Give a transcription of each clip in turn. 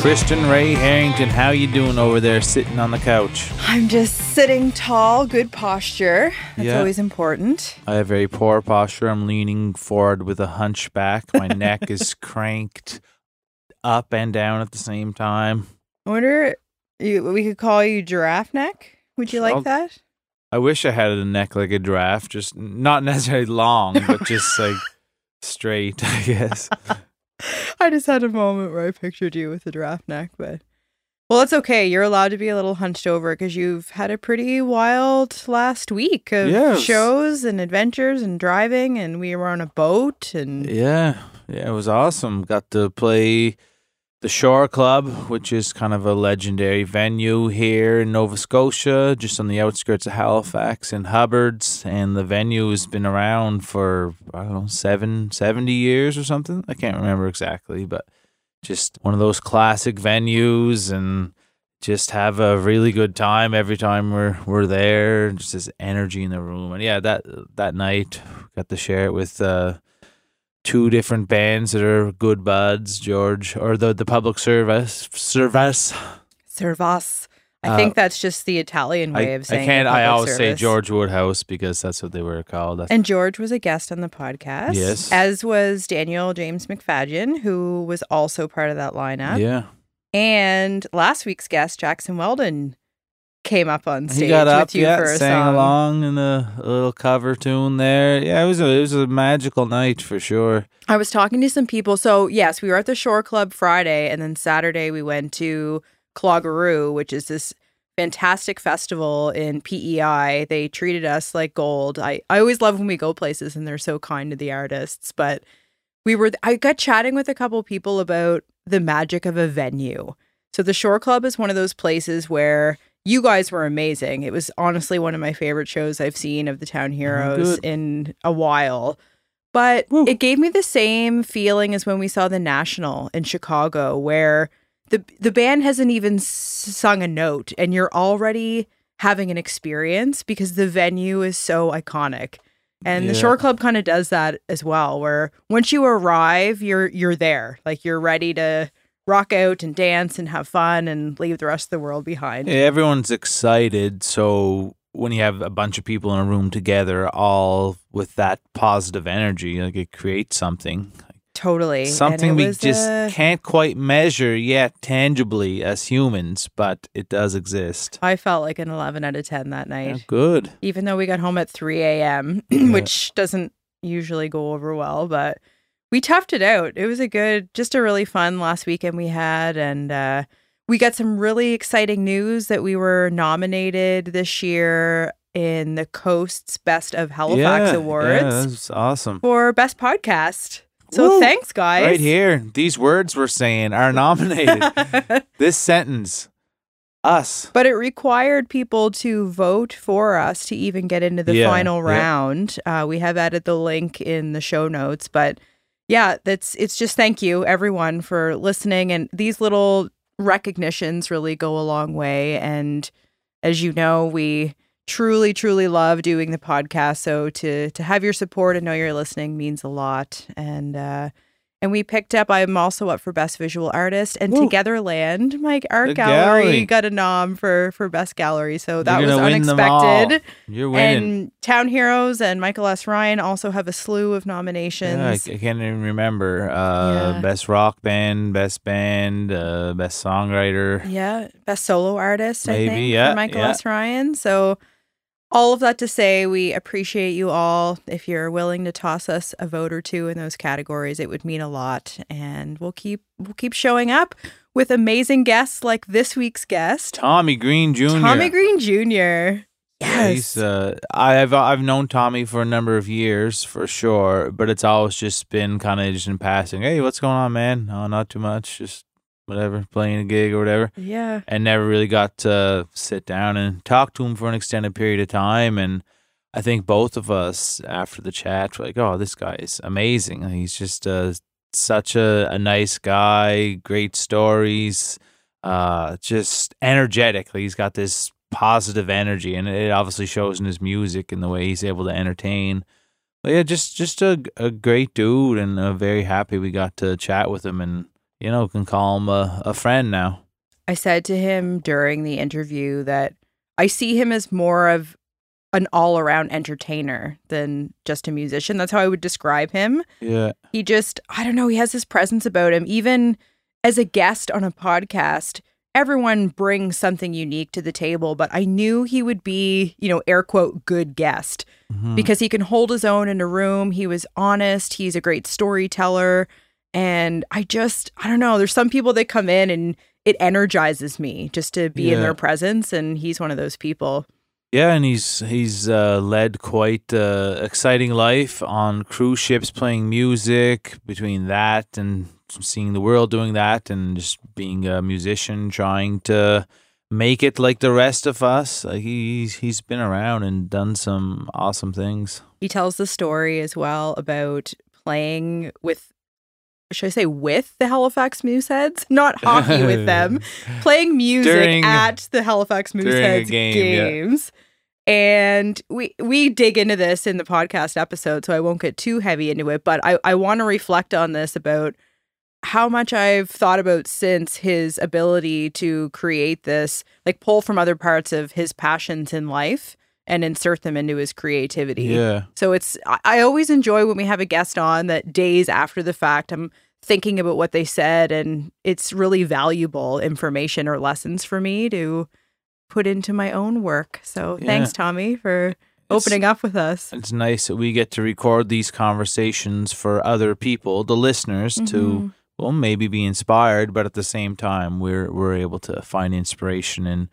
Kristen Ray Herrington, how you doing over there sitting on the couch? I'm just sitting tall, good posture. That's Yeah. always important. I have very poor posture. I'm leaning forward with a hunchback. My neck is cranked up and down at the same time. I wonder you, we could call you giraffe neck. Would you like I'll- that? I wish I had a neck like a giraffe, just not necessarily long, but just like straight, I guess. I just had a moment where I pictured you with a giraffe neck, but well, it's okay. You're allowed to be a little hunched over because you've had a pretty wild last week of Yes. shows and adventures and driving, and we were on a boat and Yeah, yeah, it was awesome. Got to play the Shore Club, which is kind of a legendary venue here in Nova Scotia, just on the outskirts of Halifax and Hubbard's. And the venue has been around for, I don't know, seven, 70 years or something. I can't remember exactly, but just one of those classic venues and just have a really good time every time we're we're there. Just this energy in the room, and yeah, that that night got to share it with uh, two different bands that are good buds. George or the the public service service. Servas. I Uh, think that's just the Italian way I, of I saying. can't. I always say. George Woodhouse because that's what they were called. That's, And George was a guest on the podcast. Yes. As was Daniel James McFadden, who was also part of that lineup. yeah, And last week's guest, Jackson Weldon, came up on stage he got up, with you yeah, for a sang song. along in a, a little cover tune there. Yeah, it was a it was a magical night for sure. I was talking to some people. So, yes, we were at the Shore Club Friday, and then Saturday we went to Cloggeroo, which is this fantastic festival in PEI. They treated us like gold. I, I always love when we go places and they're so kind to the artists. But we were, I got chatting with a couple people about the magic of a venue. So, the Shore Club is one of those places where you guys were amazing. It was honestly one of my favorite shows I've seen of the Town oh, Heroes good. in a while. But Woo. it gave me the same feeling as when we saw the National in Chicago, where the the band hasn't even sung a note, and you're already having an experience because the venue is so iconic. And the Shore Club kind of does that as well, where once you arrive, you're you're there, like you're ready to rock out and dance and have fun and leave the rest of the world behind. Everyone's excited. So when you have a bunch of people in a room together, all with that positive energy, like it creates something. Totally, Something we just uh, can't quite measure yet tangibly as humans, but it does exist. I felt like an 11 out of 10 that night. Yeah, good. even though we got home at 3 a.m., which doesn't usually go over well, but we toughed it out. It was a good, just a really fun last weekend we had. And uh, we got some really exciting news that we were nominated this year in the Coast's Best of Halifax yeah, Awards Yeah, that's awesome. for Best Podcast. So Woo! thanks, guys. Right here, these words we're saying are nominated. this sentence, us. But it required people to vote for us to even get into the Yeah, final yeah. round. Uh, we have added the link in the show notes, but yeah, that's it's just thank you everyone for listening, and these little recognitions really go a long way. And as you know, we truly, truly love doing the podcast. So to to have your support and know you're listening means a lot. And uh, and we picked up. I'm also up for best visual artist, and Woo. Togetherland, my art gallery, gallery. got a nom for for best gallery. So that was gonna win them all. unexpected. You're winning. And Town Heroes and Michael S. Ryan also have a slew of Yeah, I, nominations. I can't even remember. Uh, Yeah. Best rock band, best band, uh, best songwriter. Yeah, best solo artist, I Maybe, think, yeah, for Michael yeah. S. Ryan. So, all of that to say, we appreciate you all. If you're willing to toss us a vote or two in those categories, it would mean a lot. And we'll keep we'll keep showing up with amazing guests like this week's guest, Tommy Green Jr. Tommy Green Jr. Yes. he's, uh, I've I've known Tommy for a number of years for sure, but it's always just been kind of just in passing. Hey, what's going on, man? Oh, not too much, just whatever, playing a gig or whatever. yeah. and never really got to sit down and talk to him for an extended period of time. And I think both of us after the chat were like, "Oh, this guy is amazing. He's just uh, such a, a nice guy, great stories, uh, just energetic. He's got this positive energy, and it obviously shows in his music and the way he's able to entertain." But yeah, just just a a great dude, and uh, very happy we got to chat with him, and you know can call him a, a friend now. I said to him during the interview that I see him as more of an all around entertainer than just a musician. That's how I would describe him. Yeah. He just, I don't know, he has this presence about him. Even as a guest on a podcast, everyone brings something unique to the table, but I knew he would be, you know, air quote, good guest Mhm. because he can hold his own in a room. He was honest. He's a great storyteller. And I just, I don't know, there's some people that come in and it energizes me just to be in their presence. And he's one of those people. Yeah, and he's he's uh, led quite uh, exciting life on cruise ships, playing music. Between that and seeing the world doing that, and just being a musician, trying to make it like the rest of us. Like he's he's been around and done some awesome things. He tells the story as well about playing with, should I say, with the Halifax Mooseheads? Not hockey with them, playing music During- at the Halifax Mooseheads game, yeah. games. And we we dig into this in the podcast episode, so I won't get too heavy into it. But I, I want to reflect on this about how much I've thought about since his ability to create this, like pull from other parts of his passions in life and insert them into his creativity. Yeah, So it's I, always enjoy when we have a guest on that days after the fact I'm thinking about what they said and it's really valuable information or lessons for me to put into my own work. So Yeah. thanks Tommy for opening up with us. it's nice that we get to record these conversations for other people, the listeners, to Mhm. well maybe be inspired but at the same time we're we're able to find inspiration in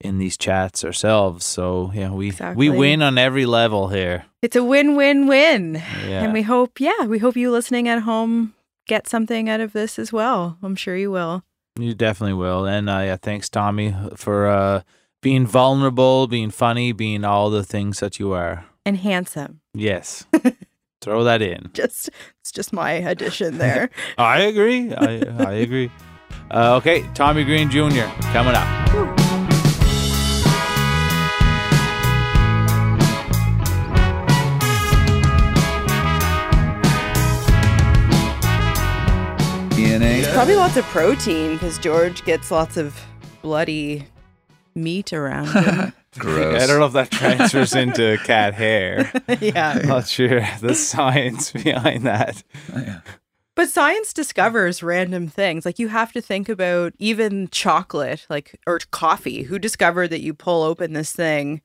in these chats ourselves so yeah we Exactly. we win on every level here It's a win-win-win. yeah And we hope yeah, we hope you listening at home get something out of this as well. I'm sure you will. you definitely will and uh, yeah thanks tommy for uh being vulnerable being funny being all the things that you are And handsome. yes throw that in Just it's just my addition there. i agree i i agree uh, okay tommy green jr coming up. Probably lots of protein because George gets lots of bloody meat around him. Gross. i don't know if that transfers into cat hair yeah. I'm not sure the science behind that oh, But science discovers random things. Like you have to think about even chocolate, like or coffee. Who discovered that you pull open this thing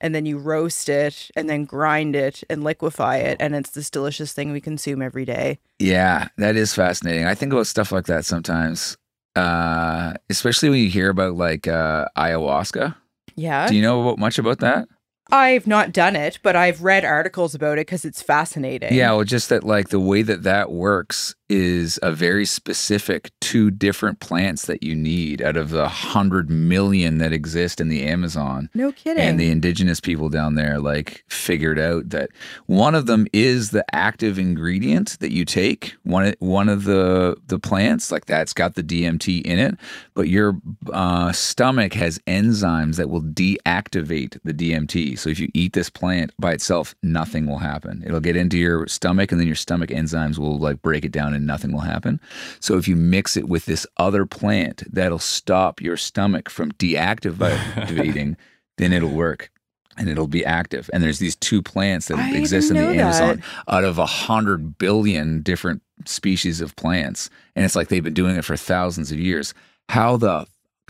and then you roast it and then grind it and liquefy it and it's this delicious thing we consume every day. Yeah, that is fascinating. I think about stuff like that sometimes, uh, especially when you hear about like uh, ayahuasca. Yeah. Do you know about, much about that? I've not done it, but I've read articles about it because it's fascinating. Yeah, well, just that like the way that that works is a very specific two different plants that you need out of the hundred million that exist in the Amazon. No kidding. And the indigenous people down there like figured out that one of them is the active ingredient that you take. One one of the the plants like that's got the DMT in it, but your uh, stomach has enzymes that will deactivate the DMT. So if you eat this plant by itself, nothing will happen. It'll get into your stomach, and then your stomach enzymes will like break it down, and nothing will happen. So if you mix it with this other plant, that'll stop your stomach from deactivating then it'll work and it'll be active. And there's these two plants that I exist in the Amazon that. out of a hundred billion different species of plants. And it's like they've been doing it for thousands of years. How the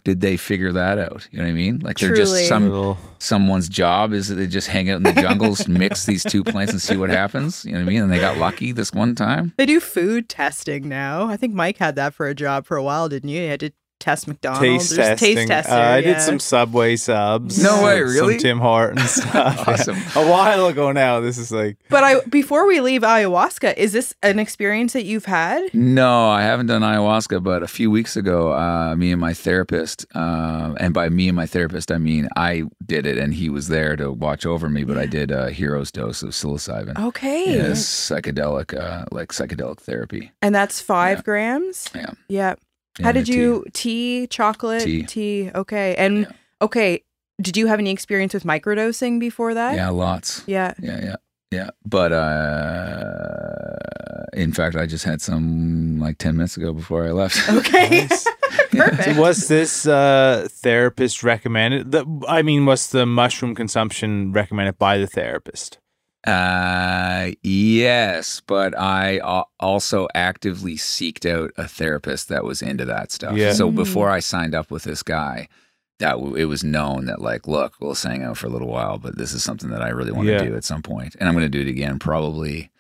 did they figure that out? You know what I mean? Like they're Truly. just some Little- someone's job is that they just hang out in the jungles, mix these two plants and see what happens. You know what I mean? And they got lucky this one time. They do food testing now. I think Mike had that for a job for a while, didn't you? You had to test McDonald's. taste or just testing. Taste tester. Uh, I yeah. did some Subway subs. No way, really? some really? Tim Hortons stuff. yeah. Awesome. A while ago now. This is like But I before we leave ayahuasca, is this an experience that you've had? No, I haven't done ayahuasca, but a few weeks ago, uh, me and my therapist, uh, and by me and my therapist, I mean I did it, and he was there to watch over me. But I did a hero's dose of psilocybin. Okay. Yes, psychedelic, uh, like psychedelic therapy. And that's five Yeah. grams? Yeah. Yeah. How did the tea. you tea, chocolate, Tea. Okay. And Yeah. okay, did you have any experience with microdosing before that? Yeah, lots. Yeah. Yeah, yeah, yeah. But uh, in fact, I just had some like ten minutes ago before I left. Okay. Nice. Perfect. So was this uh, therapist recommended? The, I mean, was the mushroom consumption recommended by the therapist? Uh, yes, but I also actively seeked out a therapist that was into that stuff. Yeah. So Mm. before I signed up with this guy, that w- it was known that like, look, we'll hang out for a little while, but this is something that I really want to Yeah. do at some point, and I'm going to do it again probably.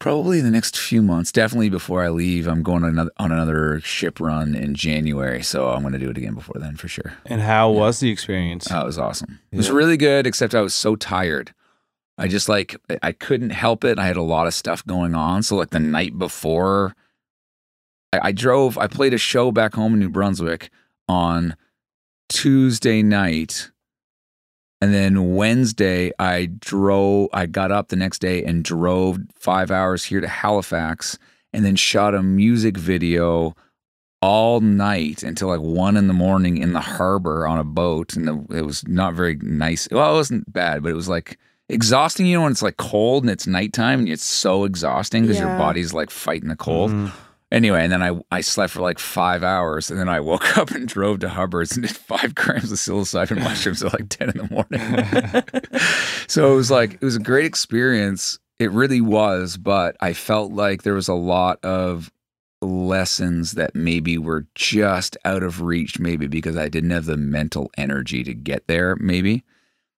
Probably the next few months, definitely before I leave. I'm going on another on another ship run in January, so I'm going to do it again before then for sure. And how was the experience? Oh, it was awesome. It was really good, except I was so tired. I just like I couldn't help it. I had a lot of stuff going on. So like the night before, I, I drove. I played a show back home in New Brunswick on Tuesday night, and then Wednesday I drove. I got up the next day and drove five hours here to Halifax, and then shot a music video all night until like one in the morning in the harbor on a boat, and the, it was not very nice. Well, it wasn't bad, but it was like exhausting. You know, when it's like cold and it's nighttime, and it's so exhausting because your body's like fighting the cold. Mhm. Anyway, and then I, I slept for like five hours, and then I woke up and drove to Hubbard's and did five grams of psilocybin mushrooms at like ten in the morning. so it was like it was a great experience. It really was, but I felt like there was a lot of lessons that maybe were just out of reach, maybe because I didn't have the mental energy to get there, maybe.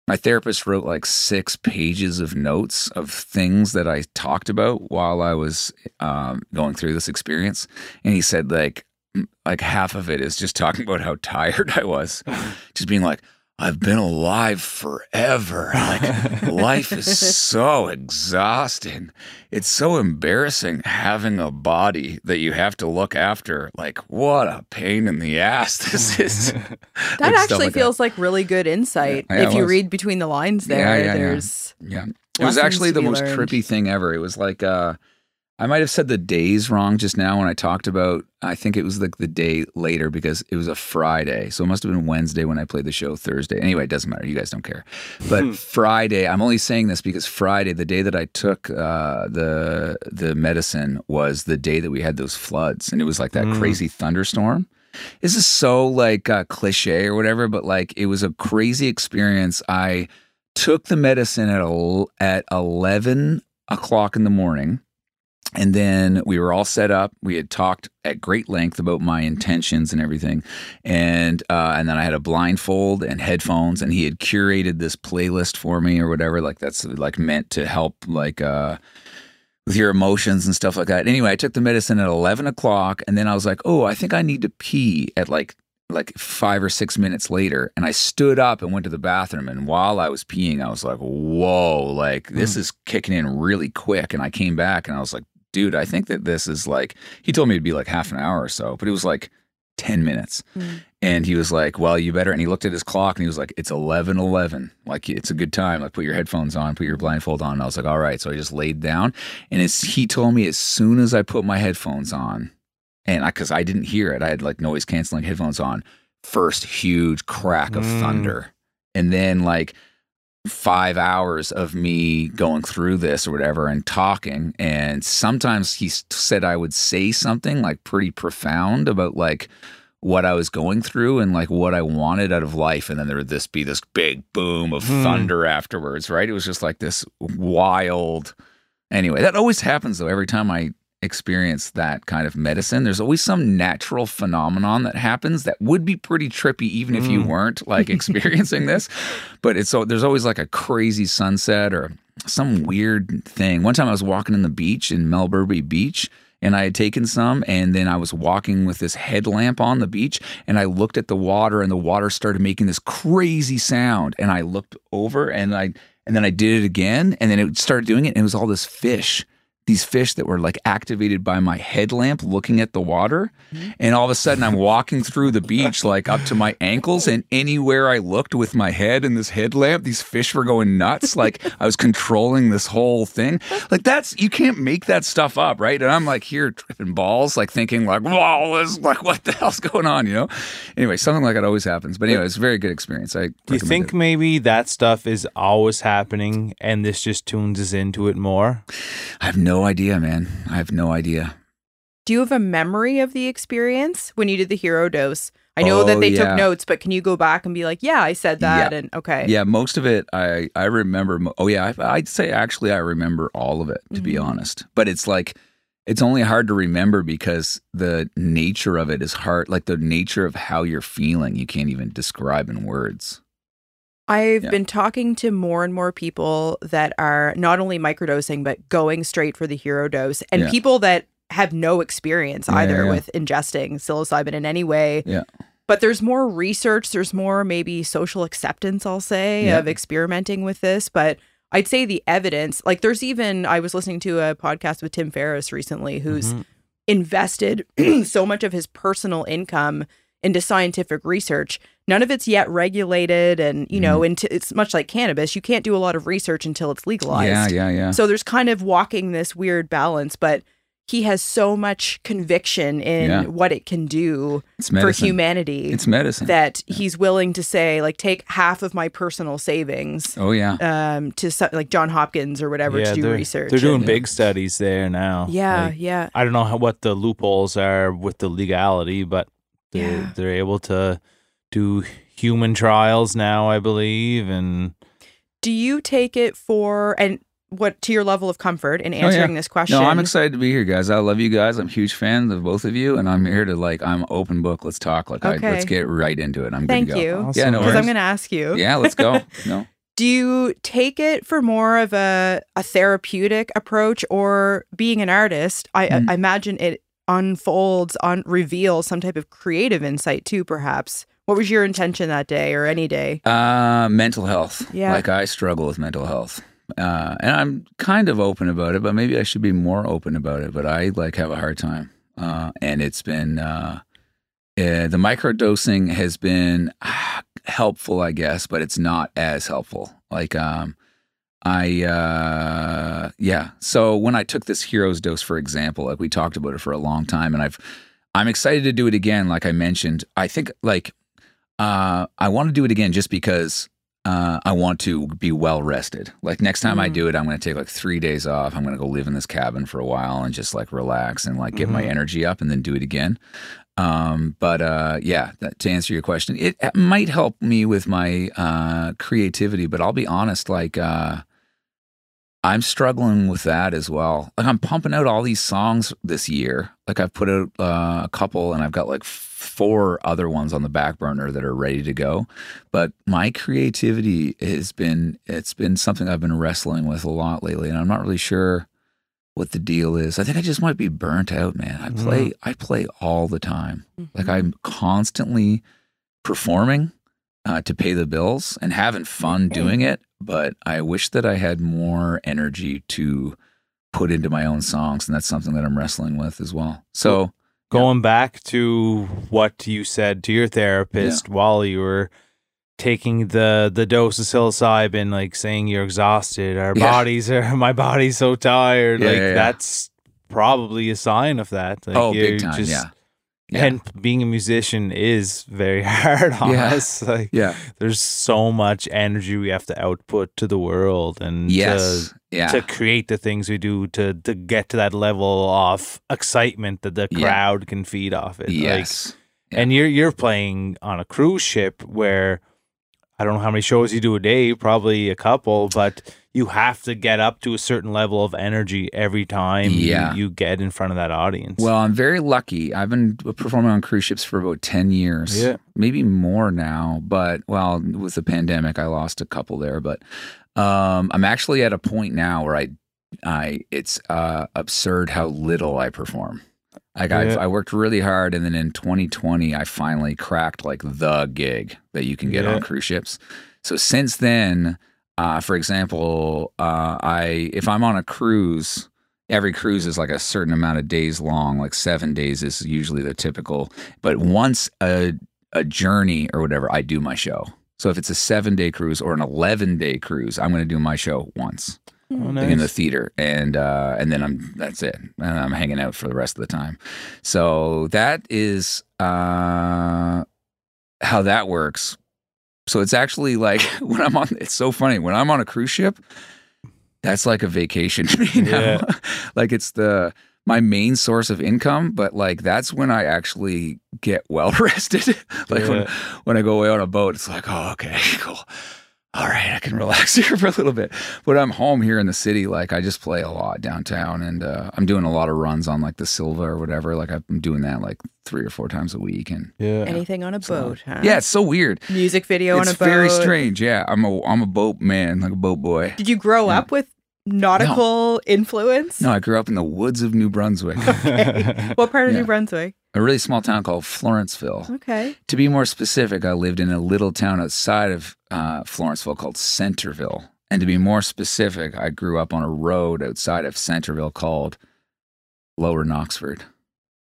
My therapist wrote like six pages of notes of things that I talked about while I was um, going through this experience. And he said, like, like half of it is just talking about how tired I was, just being like, I've been alive forever. Like, life is so exhausting. It's so embarrassing having a body that you have to look after. Like, what a pain in the ass this is. That Like, actually like that. feels like really good insight. Yeah, yeah, if you read between the lines there, Yeah, yeah, yeah. there's Yeah. It was actually the most learned. trippy thing ever. It was like uh I might have said the days wrong just now when I talked about I think it was like the day later because it was a Friday. So it must have been Wednesday when I played the show Thursday. Anyway, it doesn't matter. You guys don't care. But Friday, I'm only saying this because Friday, the day that I took uh, the the medicine was the day that we had those floods and it was like that Mm. crazy thunderstorm. This is so like uh, cliche or whatever, but like it was a crazy experience. I took the medicine at el- at eleven o'clock in the morning, and then we were all set up. We had talked at great length about my intentions and everything, and uh, and then I had a blindfold and headphones, and he had curated this playlist for me or whatever. Like that's like meant to help like. uh with your emotions and stuff like that. Anyway, I took the medicine at eleven o'clock, and then I was like, "Oh, I think I need to pee." At like like five or six minutes later, and I stood up and went to the bathroom. And while I was peeing, I was like, "Whoa!" Like this is kicking in really quick. And I came back, and I was like, "Dude, I think that this is like." He told me it'd be like half an hour or so, but it was like ten minutes. Mm. And he was like, "Well, you better." And he looked at his clock, and he was like, "It's eleven eleven. Like it's a good time. Like put your headphones on, put your blindfold on." And I was like, "All right." So I just laid down, and as he told me, as soon as I put my headphones on, and I because I didn't hear it, I had like noise canceling headphones on. First huge crack of Mm. thunder, and then like five hours of me going through this or whatever and talking. And sometimes he said I would say something like pretty profound about like what I was going through and like what I wanted out of life. And then there would this be this big boom of Hmm. thunder afterwards, right? It was just like this wild. Anyway, that always happens though. Every time I experience that kind of medicine, there's always some natural phenomenon that happens that would be pretty trippy, even if you Mm. weren't like experiencing this. But it's so there's always like a crazy sunset or some weird thing. One time I was walking in the beach in Melbourne Beach and I had taken some, and then I was walking with this headlamp on the beach, and I looked at the water, and the water started making this crazy sound, and I looked over, and I and then I did it again, and then it started doing it, and it was all this fish these fish that were like activated by my headlamp looking at the water. Mm-hmm. And all of a sudden, I'm walking through the beach like up to my ankles, and anywhere I looked with my head and this headlamp, these fish were going nuts. Like I was controlling this whole thing. Like that's, you can't make that stuff up, right? And I'm like here tripping balls, like thinking, like, whoa, this, like, what the hell's going on, you know? Anyway, something like that always happens. But anyway, it's a very good experience. I Do you think it. maybe that stuff is always happening and this just tunes us into it more? I have no idea, man. I have no idea. Do you have a memory of the experience when you did the hero dose? I know that Oh, they yeah. took notes, but can you go back and be like, yeah, I said that? And okay. Yeah, most of it I I remember. mo- Oh yeah, I, I'd say actually I remember all of it to be Mhm. honest. But it's like it's only hard to remember because the nature of it is hard. Like the nature of how you're feeling, you can't even describe in words. I've Yeah. been talking to more and more people that are not only microdosing, but going straight for the hero dose, and Yeah. people that have no experience either yeah, with ingesting psilocybin in any way. Yeah. But there's more research, there's more maybe social acceptance, I'll say, of experimenting with this. But I'd say the evidence, like there's even, I was listening to a podcast with Tim Ferriss recently, who's Mhm. invested so much of his personal income into scientific research. None of it's yet regulated, and you Mm-hmm. know, into it's much like cannabis. You can't do a lot of research until it's legalized. Yeah, yeah, yeah. So there's kind of walking this weird balance, but he has so much conviction in Yeah. what it can do it's for humanity It's medicine. that he's willing to say, like, take half of my personal savings oh yeah. um, to so- like John Hopkins or whatever to do they're, research. They're doing and- big studies there now. Yeah, Like, yeah. I don't know how, what the loopholes are with the legality, but they, Yeah. they're able to do human trials now, I believe, and Do you take it for and what to your level of comfort in Oh, yeah. answering this question? No, I'm excited to be here, guys. I love you guys. I'm huge fans of both of you, and I'm here to like. I'm open book. Let's talk. Like, I, let's get right into it. I'm Thank good to go. you. Awesome. Yeah, no Because worries. I'm going to ask you. Yeah, let's go. No. Do you take it for more of a, a therapeutic approach or being an artist? I, Mm. I imagine it unfolds, on reveals some type of creative insight too, perhaps. What was your intention that day or any day? Uh, mental health. Yeah. Like I struggle with mental health. Uh, and I'm kind of open about it, but maybe I should be more open about it. But I like have a hard time. Uh, and it's been, uh, uh, the microdosing has been ah, helpful, I guess, but it's not as helpful. Like, um, I, uh, yeah. So when I took this hero's dose, for example, like we talked about it for a long time and I've, I'm excited to do it again. Like I mentioned, I think like, uh, I want to do it again just because uh, I want to be well rested. Like next time I Mhm. do it, I'm going to take like three days off. I'm going to go live in this cabin for a while and just like relax and like get my Mhm. energy up and then do it again. Um, but uh, yeah, that, to answer your question, it, it might help me with my uh, creativity. But I'll be honest, like uh, I'm struggling with that as well. Like I'm pumping out all these songs this year. Like I've put out uh, a couple, and I've got like four other ones on the back burner that are ready to go. But my creativity has been it's been something I've been wrestling with a lot lately, and I'm not really sure what the deal is. I think I just might be burnt out, man. I play I play all the time. Like I'm constantly performing uh, to pay the bills and having fun doing it. But I wish that I had more energy to put into my own songs, and that's something that I'm wrestling with as well. So going back to what you said to your therapist while you were taking the the dose of psilocybin, like saying you're exhausted, our Yeah. bodies are my body's so tired. Yeah, like yeah, yeah. that's probably a sign of that. Like oh, big time, just- yeah, yeah, And being a musician is very hard on Yeah. us. Like yeah, there's so much energy we have to output to the world and yes, to yeah, to create the things we do to to get to that level of excitement that the Yeah. crowd can feed off it. Like, yes, Yeah. and you're you're playing on a cruise ship where I don't know how many shows you do a day, probably a couple, but you have to get up to a certain level of energy every time you- Yeah. you, get in front of that audience. Well, I'm very lucky. I've been performing on cruise ships for about 10 years. Yeah. Maybe more now, but well, with the pandemic, I lost a couple there. But um, I'm actually at a point now where I I it's uh, absurd how little I perform. Like Yeah. I've, I worked really hard, and then in 2020, I finally cracked like the gig that you can get Yeah. on cruise ships. So since then, uh, for example, uh, I if I'm on a cruise, every cruise is like a certain amount of days long, like seven days is usually the typical. But once a a journey or whatever, I do my show. So if it's a seven day cruise or an eleven day cruise, I'm going to do my show once Oh, like, in the theater, and uh, and then I'm that's it. And I'm hanging out for the rest of the time. So that is uh, how that works. So it's actually like when I'm on. It's so funny when I'm on a cruise ship. That's like a vacation to me now. Yeah. like it's the my main source of income, but like that's when I actually get well rested. like when when I go away on a boat, it's like, oh, okay, cool. All right, I can relax here for a little bit. But I'm home here in the city. Like I just play a lot downtown, and uh, I'm doing a lot of runs on like the Silva or whatever. Like I'm doing that like three or four times a week, and Yeah. Anything on a So- boat, huh? yeah, it's so weird. Music video it's on a boat. It's very strange. Yeah, I'm a I'm a boat man, like a boat boy. Did you grow Yeah. up with nautical influence? No, I grew up in the woods of New Brunswick, Okay. What part of Yeah. New Brunswick? a really small town called Florenceville. Okay. To be more specific, I lived in a little town outside of uh, Florenceville called Centerville. And to be more specific, I grew up on a road outside of Centerville called Lower Knoxford.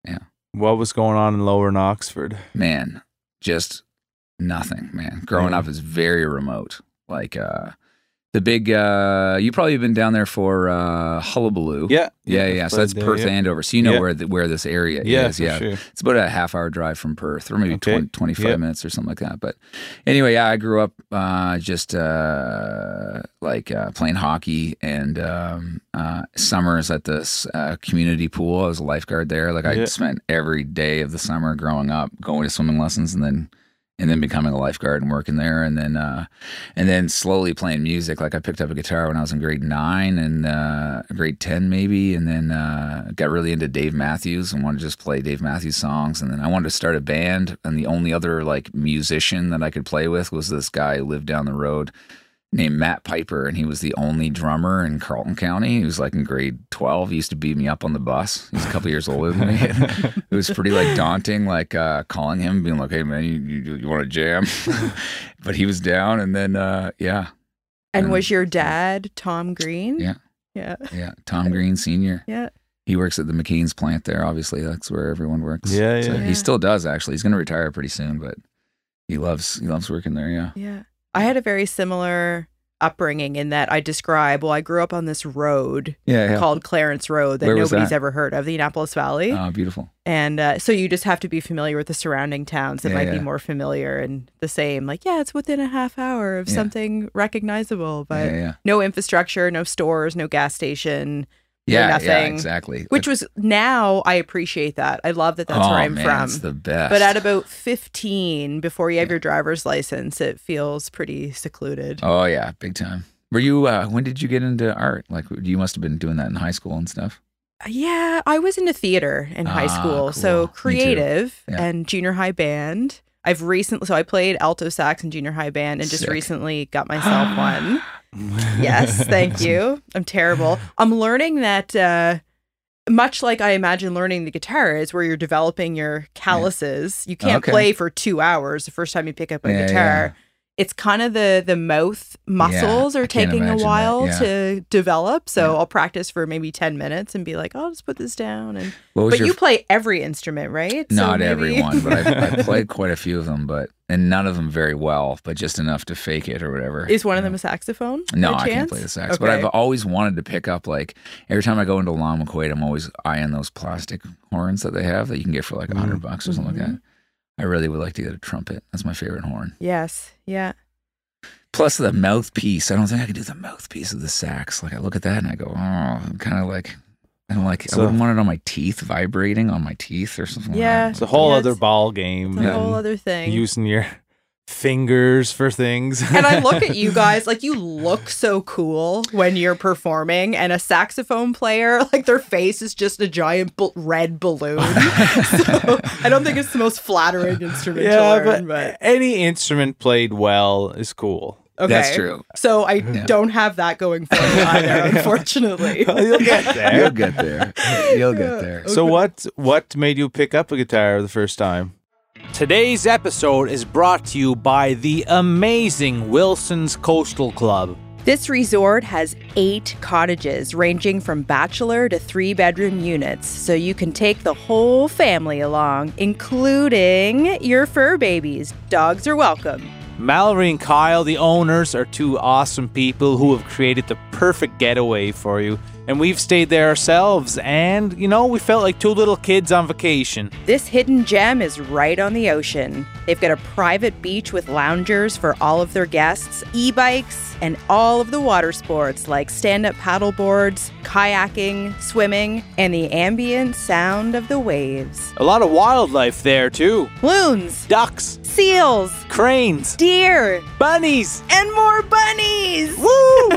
Yeah. What was going on in Lower Knoxford? Man, just nothing, man. Growing Yeah. up is very remote. Like uh, the big, uh, you probably have been down there for uh, Hullabaloo. Yeah. Yeah, yeah. So that's Perth yeah. Andover. So you know Yeah. where the, where this area Yeah, is. Yeah. sure. It's about a half hour drive from Perth, or maybe Okay. 20, 25 Yep. minutes or something like that. But anyway, yeah, I grew up uh, just uh, like uh, playing hockey and um, uh, summers at this uh, community pool. I was a lifeguard there. Like I Yeah. spent every day of the summer growing up going to swimming lessons and then and then becoming a lifeguard and working there. And then uh and then slowly playing music. Like i picked up a guitar when i was in grade nine and uh grade 10 maybe. And then uh got really into dave matthews and wanted to just play dave matthews songs. And then i wanted to start a band. And the only other like musician that i could play with was this guy who lived down the road named Matt Piper, and he was the only drummer in Carleton County. He was like in grade 12. He used to beat me up on the bus. He's a couple years older than me. it was pretty like daunting, like uh, calling him, being like, hey, man, you, you, you want to jam? but he was down. And then, uh, yeah, And Um, was your dad Tom Green? Yeah. Yeah. yeah. Tom Green Sr. Yeah. He works at the McCain's plant there. Obviously, that's where everyone works. Yeah, So yeah. Yeah. He still does, actually. He's going to retire pretty soon, but he loves he loves working there. Yeah. Yeah. I had a very similar upbringing in that I describe, well, I grew up on this road Yeah. yeah. called Clarence Road that Where nobody's that? ever heard of, the Annapolis Valley. Oh, beautiful. And uh, so you just have to be familiar with the surrounding towns that Yeah, might be more familiar and the same. Like, yeah, it's within a half hour of something recognizable, but no infrastructure, no stores, no gas station, Yeah, yeah, exactly. which was now I appreciate that. I love that that's oh, where I'm man, from. It's the best. But at about 15, before you have your driver's license, it feels pretty secluded. oh yeah, big time. Were you? Uh, when did you get into art? Like you must have been doing that in high school and stuff. Yeah, I was into theater in high Ah, school. So cool. Too. creative Yeah. and junior high band. I've recently, so I played alto sax in junior high band and just Sick. recently got myself one. Yes, thank you. I'm terrible. I'm learning that, uh, much like I imagine learning the guitar is where you're developing your calluses. You can't Okay. play for two hours the first time you pick up a Yeah, guitar. It's kind of the the mouth muscles I are taking a while yeah. to develop. So Yeah. I'll practice for maybe ten minutes and be like, "Oh, I'll just put this down. And but you play every instrument, right? So not maybe- everyone, but I, I played quite a few of them, but and none of them very well, but just enough to fake it or whatever. Is one of them a saxophone? No, I can't play the sax. But I've always wanted to pick up like every time I go into McQuade, I'm always eyeing those plastic horns that they have that you can get for like a hundred bucks or something like Mm-hmm. that. I really would like to get a trumpet. That's my favorite horn. Yes. Yeah. Plus the mouthpiece. I don't think I could do the mouthpiece of the sax. Like I look at that and I go, oh, I'm kind of like, I don't like. So- I wouldn't want it on my teeth, vibrating on my teeth or something. Yeah. Like It's a whole Yeah, other it's- ball game. It's a whole other thing. Using your fingers for things. and I look at you guys like you look so cool when you're performing, and a saxophone player, like their face is just a giant bl- red balloon. so I don't think it's the most flattering instrument to yeah, learn, but, but, any instrument played well is cool. Okay. That's true. So I don't have that going for me either, unfortunately. You'll get there. You'll get there. You'll get there. So what what made you pick up a guitar the first time? Today's episode is brought to you by the amazing Wilson's Coastal Club. This resort has eight cottages ranging from bachelor to three bedroom units, so you can take the whole family along, including your fur babies. Dogs are welcome. Mallory and Kyle, the owners, are two awesome people who have created the perfect getaway for you. And we've stayed there ourselves, and you know, we felt like two little kids on vacation. This hidden gem is right on the ocean. They've got a private beach with loungers for all of their guests, e bikes, and all of the water sports like stand up paddle boards, kayaking, swimming, and the ambient sound of the waves. A lot of wildlife there, too Loons, ducks, seals, cranes, deer, bunnies. and more bunnies! Woo!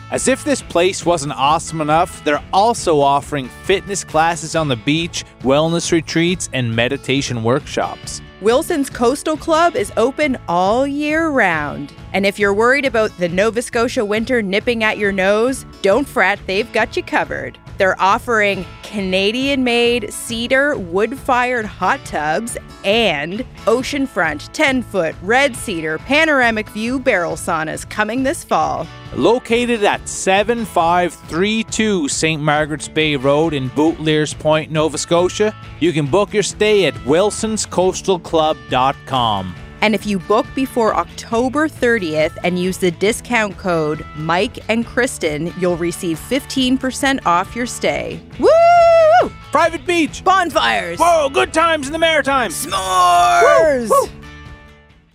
As if this place wasn't awesome enough, they're also offering fitness classes on the beach, wellness retreats, and meditation workshops. Wilson's Coastal Club is open all year round. And if you're worried about the Nova Scotia winter nipping at your nose, don't fret, they've got you covered. They're offering Canadian made cedar wood fired hot tubs and oceanfront 10 foot red cedar panoramic view barrel saunas coming this fall. Located at 7532 St. Margaret's Bay Road in Boutiliers Point, Nova Scotia, you can book your stay at wilsonscoastalclub.com. And if you book before October 30th and use the discount code Mike and Kristen, you'll receive 15% off your stay. Woo! Private beach! Bonfires! Whoa, good times in the maritime! S'mores!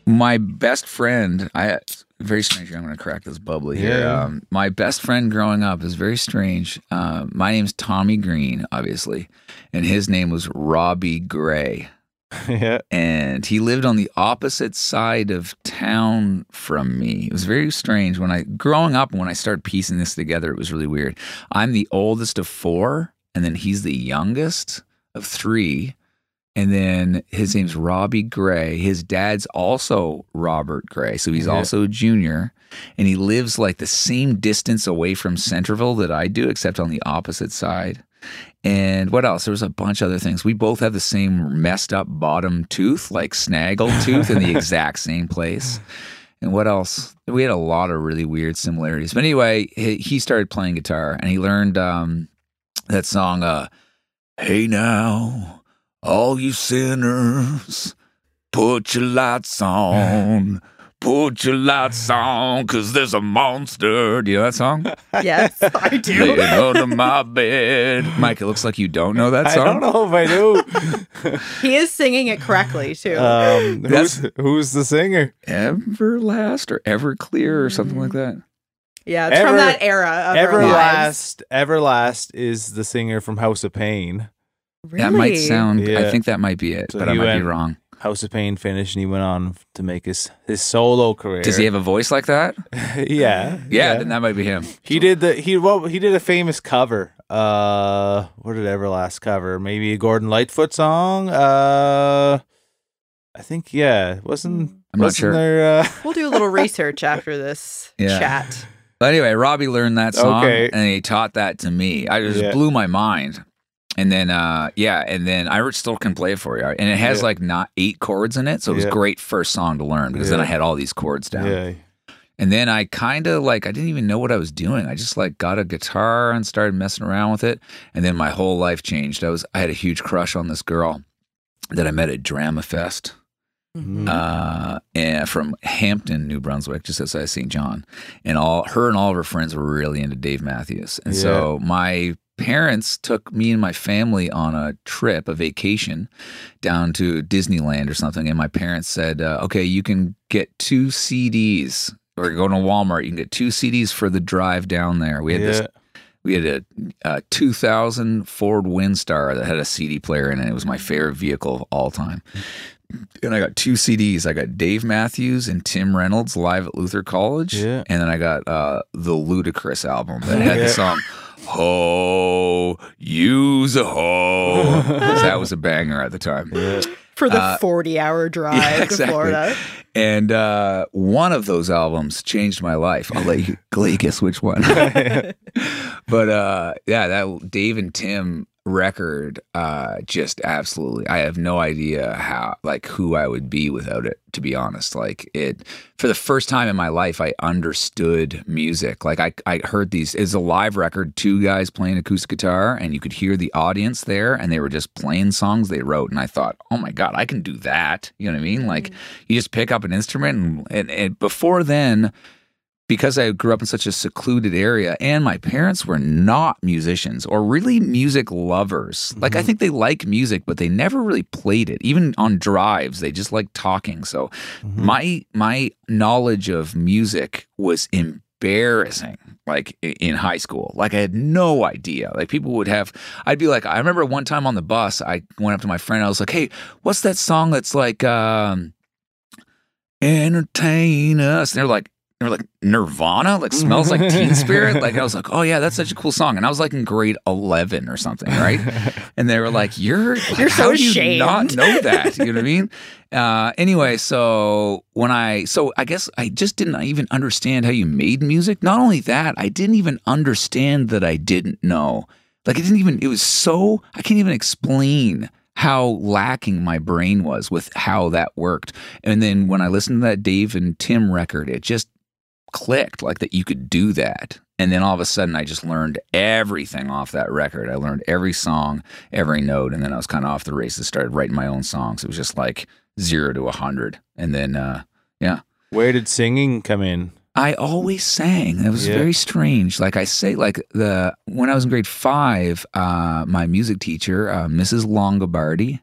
My best friend, I very strange. I'm going to crack this bubbly here. Yeah. Um, my best friend growing up is very strange. Uh, my name's Tommy Green, obviously, and his name was Robbie Gray. yeah. and he lived on the opposite side of town from me. It was very strange when I growing up when I started piecing this together. It was really weird. I'm the oldest of four, and then he's the youngest of three. And then his name's Robbie Gray. His dad's also Robert Gray, so he's Yeah. also a junior. And he lives like the same distance away from Centerville that I do, except on the opposite side. And what else? There was a bunch of other things. We both have the same messed up bottom tooth, like snaggle tooth, in the exact same place. And what else? We had a lot of really weird similarities. But anyway, he, he started playing guitar and he learned um, that song, uh, Hey Now, all you sinners, put your lights on. Put your lights on, cause there's a monster. Do you know that song? Yes, I do. Laying under my bed. Mike, it looks like you don't know that song. I don't know if I do. He is singing it correctly, too. um, who's, who's the singer? Everlast or Everclear or something like that. yeah, it's Ever- from that era of our lives. Everlast. Everlast is the singer from House of Pain. Really? That might sound. I think that might be it, So but I you might be wrong. House of Pain finished, and he went on to make his his solo career. Does he have a voice like that? yeah, Yeah, then that might be him. He did the he well he did a famous cover. Uh, what did Everlast cover? Maybe a Gordon Lightfoot song. Uh, I think yeah. Wasn't I'm not wasn't sure. there? Uh, We'll do a little research after this Yeah. chat. But anyway, Robbie learned that song Okay. and he taught that to me. I just Yeah. blew my mind. And then, uh, yeah, and then I still can play it for you. And it has Yeah. like not eight chords in it, so it was Yeah. great first song to learn because then I had all these chords down. yeah, And then I kind of like I didn't even know what I was doing. I just like got a guitar and started messing around with it, and then my whole life changed. I was I had a huge crush on this girl that I met at Drama Fest, Mhm. uh, and from Hampton, New Brunswick, just outside of St. John. And all her and all of her friends were really into Dave Matthews, and so my parents took me and my family on a trip, a vacation down to Disneyland or something. And my parents said, uh, "Okay, you can get two CDs." Or go to Walmart. You can get two CDs for the drive down there. We had this we had a, a 2000 Ford Windstar that had a CD player in it. It was my favorite vehicle of all time. And I got two CDs. I got Dave Matthews and Tim Reynolds live at Luther College. Yeah. And then I got uh, the Ludacris album that had Yeah. the song Ho, use a ho. that was a banger at the time. For the Uh, 40 hour drive yeah, to exactly. Florida. And uh, one of those albums changed my life. I'll let you, let you guess which one. but uh, yeah, that Dave and Tim record uh, just absolutely. I have no idea how, like, who I would be without it. To be honest, like it for the first time in my life, I understood music. Like I, I heard these. It's a live record, two guys playing acoustic guitar, and you could hear the audience there, and they were just playing songs they wrote. And I thought, oh my god, I can do that. You know what I mean? Like you just pick up an instrument, and, and, and before then because I grew up in such a secluded area and my parents were not musicians or really music lovers. Like I think they like music but they never really played it. Even on drives they just like talking. So my my knowledge of music was embarrassing like in high school. Like I had no idea. Like people would have I'd be like I remember one time on the bus I went up to my friend I was like, "Hey, what's that song that's like um entertain us?" And they're like they were like Nirvana, like smells like Teen Spirit. Like I was like, oh yeah, that's such a cool song. And I was like in grade eleven or something, right? And they were like, you're like, You're so how do you not know that? You know what I mean? Uh, anyway, so when I so I guess I just didn't even understand how you made music. Not only that, I didn't even understand that I didn't know. Like it didn't even. It was so I can't even explain how lacking my brain was with how that worked. And then when I listened to that Dave and Tim record, it just clicked like that you could do that. And then all of a sudden I just learned everything off that record. I learned every song, every note, and then I was kind of off the races, started writing my own songs. It was just like zero to a hundred. And then uh yeah. Where did singing come in? I always sang. It was Yeah. very strange. Like I say, like the when I was in grade five, uh, my music teacher, uh, Mrs. Longobardi,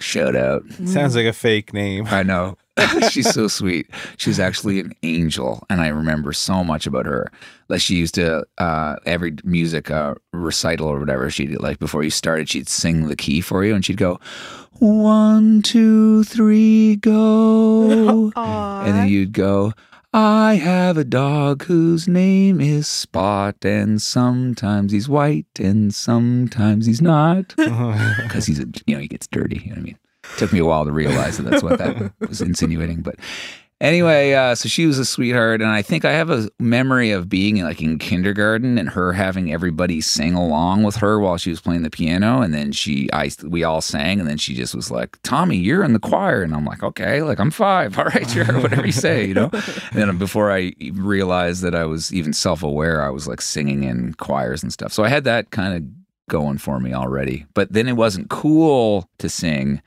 shout out. Sounds like a fake name. I know. She's so sweet. She's actually an angel, and I remember so much about her. Like she used to uh, every music uh, recital or whatever she did. Like before you started, she'd sing the key for you, and she'd go one, two, three, go, and then you'd go. I have a dog whose name is Spot, and sometimes he's white, and sometimes he's not, because he's a you know he gets dirty. You know what I mean? Took me a while to realize that that's what that was insinuating, but anyway, uh, so she was a sweetheart, and I think I have a memory of being like in kindergarten and her having everybody sing along with her while she was playing the piano, and then she, I, we all sang, and then she just was like, "Tommy, you're in the choir," and I'm like, "Okay, like I'm five, all right, sure, whatever you say," you know. And then before I realized that I was even self-aware, I was like singing in choirs and stuff, so I had that kind of going for me already. But then it wasn't cool to sing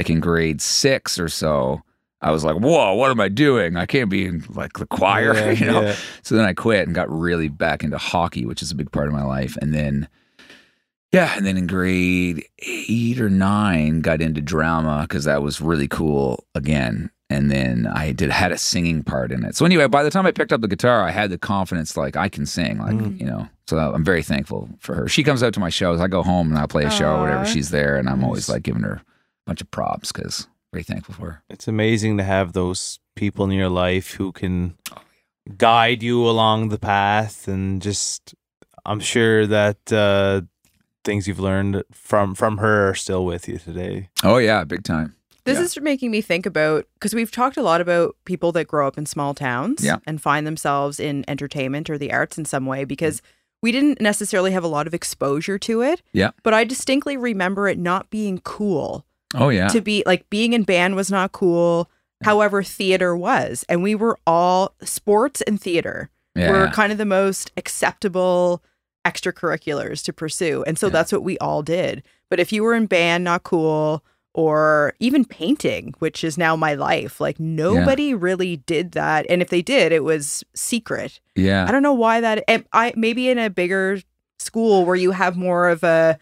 like in grade six or so, I was like, whoa, what am I doing? I can't be in like the choir, Yeah, you know? yeah. So then I quit and got really back into hockey, which is a big part of my life. And then, yeah, and then in grade eight or nine, got into drama because that was really cool again. And then I did had a singing part in it. So anyway, by the time I picked up the guitar, I had the confidence like I can sing, like mm-hmm. you know. So I'm very thankful for her. She comes out to my shows. I go home and I play a show or whatever. She's there, and I'm always like giving her a bunch of props because very thankful for. It's amazing to have those people in your life who can guide you along the path and just I'm sure that uh things you've learned from from her are still with you today. Oh yeah, big time. This Yeah. is making me think about because we've talked a lot about people that grow up in small towns Yeah. and find themselves in entertainment or the arts in some way because we didn't necessarily have a lot of exposure to it. Yeah. But I distinctly remember it not being cool Oh yeah. to be like being in band was not cool. However, theater was. And we were all sports and theater yeah. were kind of the most acceptable extracurriculars to pursue. And so Yeah. that's what we all did. But if you were in band, not cool, or even painting, which is now my life, like nobody really did that. And if they did, it was secret. yeah. I don't know why that and I maybe in a bigger school where you have more of a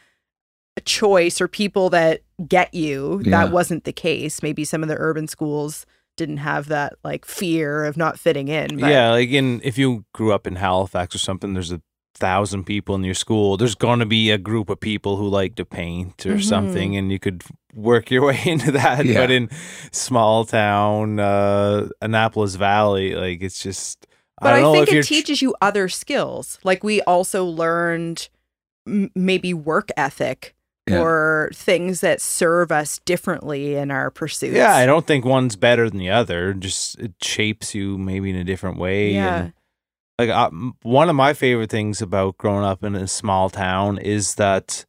a choice or people that get you, Yeah. that wasn't the case. Maybe some of the urban schools didn't have that like fear of not fitting in. But yeah, like in if you grew up in Halifax or something, there's a thousand people in your school. There's gonna be a group of people who like to paint or Mhm. something, and you could work your way into that. Yeah. But in small town, uh, Annapolis Valley, like it's just But don't I, know think if it you're teaches you other skills. Like we also learned m- maybe work ethic Yeah. or things that serve us differently in our pursuits. Yeah, I don't think one's better than the other. Just it shapes you maybe in a different way. Yeah. And like uh, one of my favorite things about growing up in a small town is that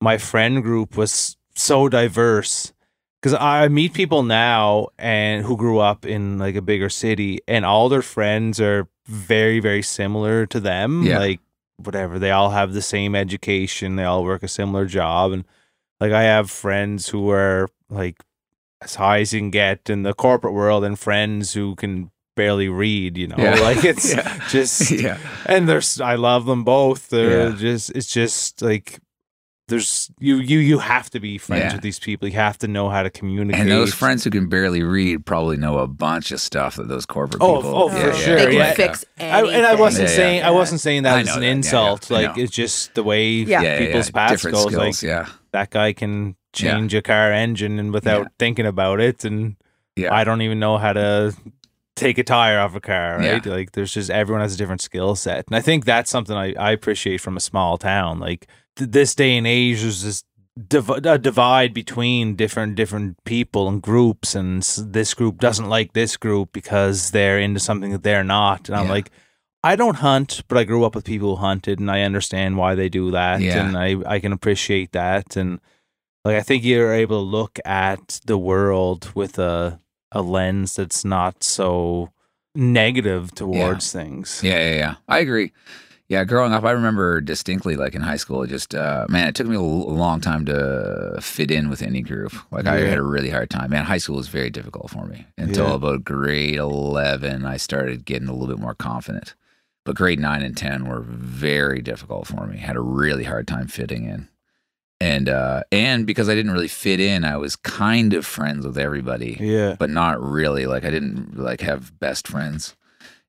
my friend group was so diverse. Because I meet people now and who grew up in like a bigger city, and all their friends are very, very similar to them. Yeah. Like whatever, they all have the same education, they all work a similar job, and like I have friends who are like as high as you can get in the corporate world, and friends who can barely read. You know, Yeah. like it's Yeah. just yeah. and there's I love them both. They're Yeah. just it's just like there's you you you have to be friends Yeah. with these people. You have to know how to communicate. And those friends who can barely read probably know a bunch of stuff that those corporate Oh, oh people. oh, for yeah, sure, They can yeah. like, fix I, anything. and I wasn't Yeah, yeah. saying I wasn't saying that as an that, insult. yeah, I like know. it's just the way Yeah. yeah, yeah, people's yeah. paths different goes. skills. Like yeah, that guy can Yeah. change a car engine and without Yeah. thinking about it, and yeah, I don't even know how to take a tire off a car. Right? Yeah. Like there's just everyone has a different skill set, and I think that's something I, I appreciate from a small town. Like th- this day and age, there's this div- a divide between different different people and groups, and this group doesn't like this group because they're into something that they're not. And I'm Yeah. like. I don't hunt, but I grew up with people who hunted, and I understand why they do that, Yeah. and I, I can appreciate that, and like I think you're able to look at the world with a a lens that's not so negative towards things. yeah, yeah, yeah. I agree. Yeah, growing up, I remember distinctly, like in high school, it just uh, man, it took me a long time to fit in with any group. Like I had a really hard time. Man, high school was very difficult for me until Yeah. about grade eleven. I started getting a little bit more confident. But grade nine and ten were very difficult for me. Had a really hard time fitting in. And uh and because I didn't really fit in, I was kind of friends with everybody Yeah. but not really. Like I didn't like have best friends.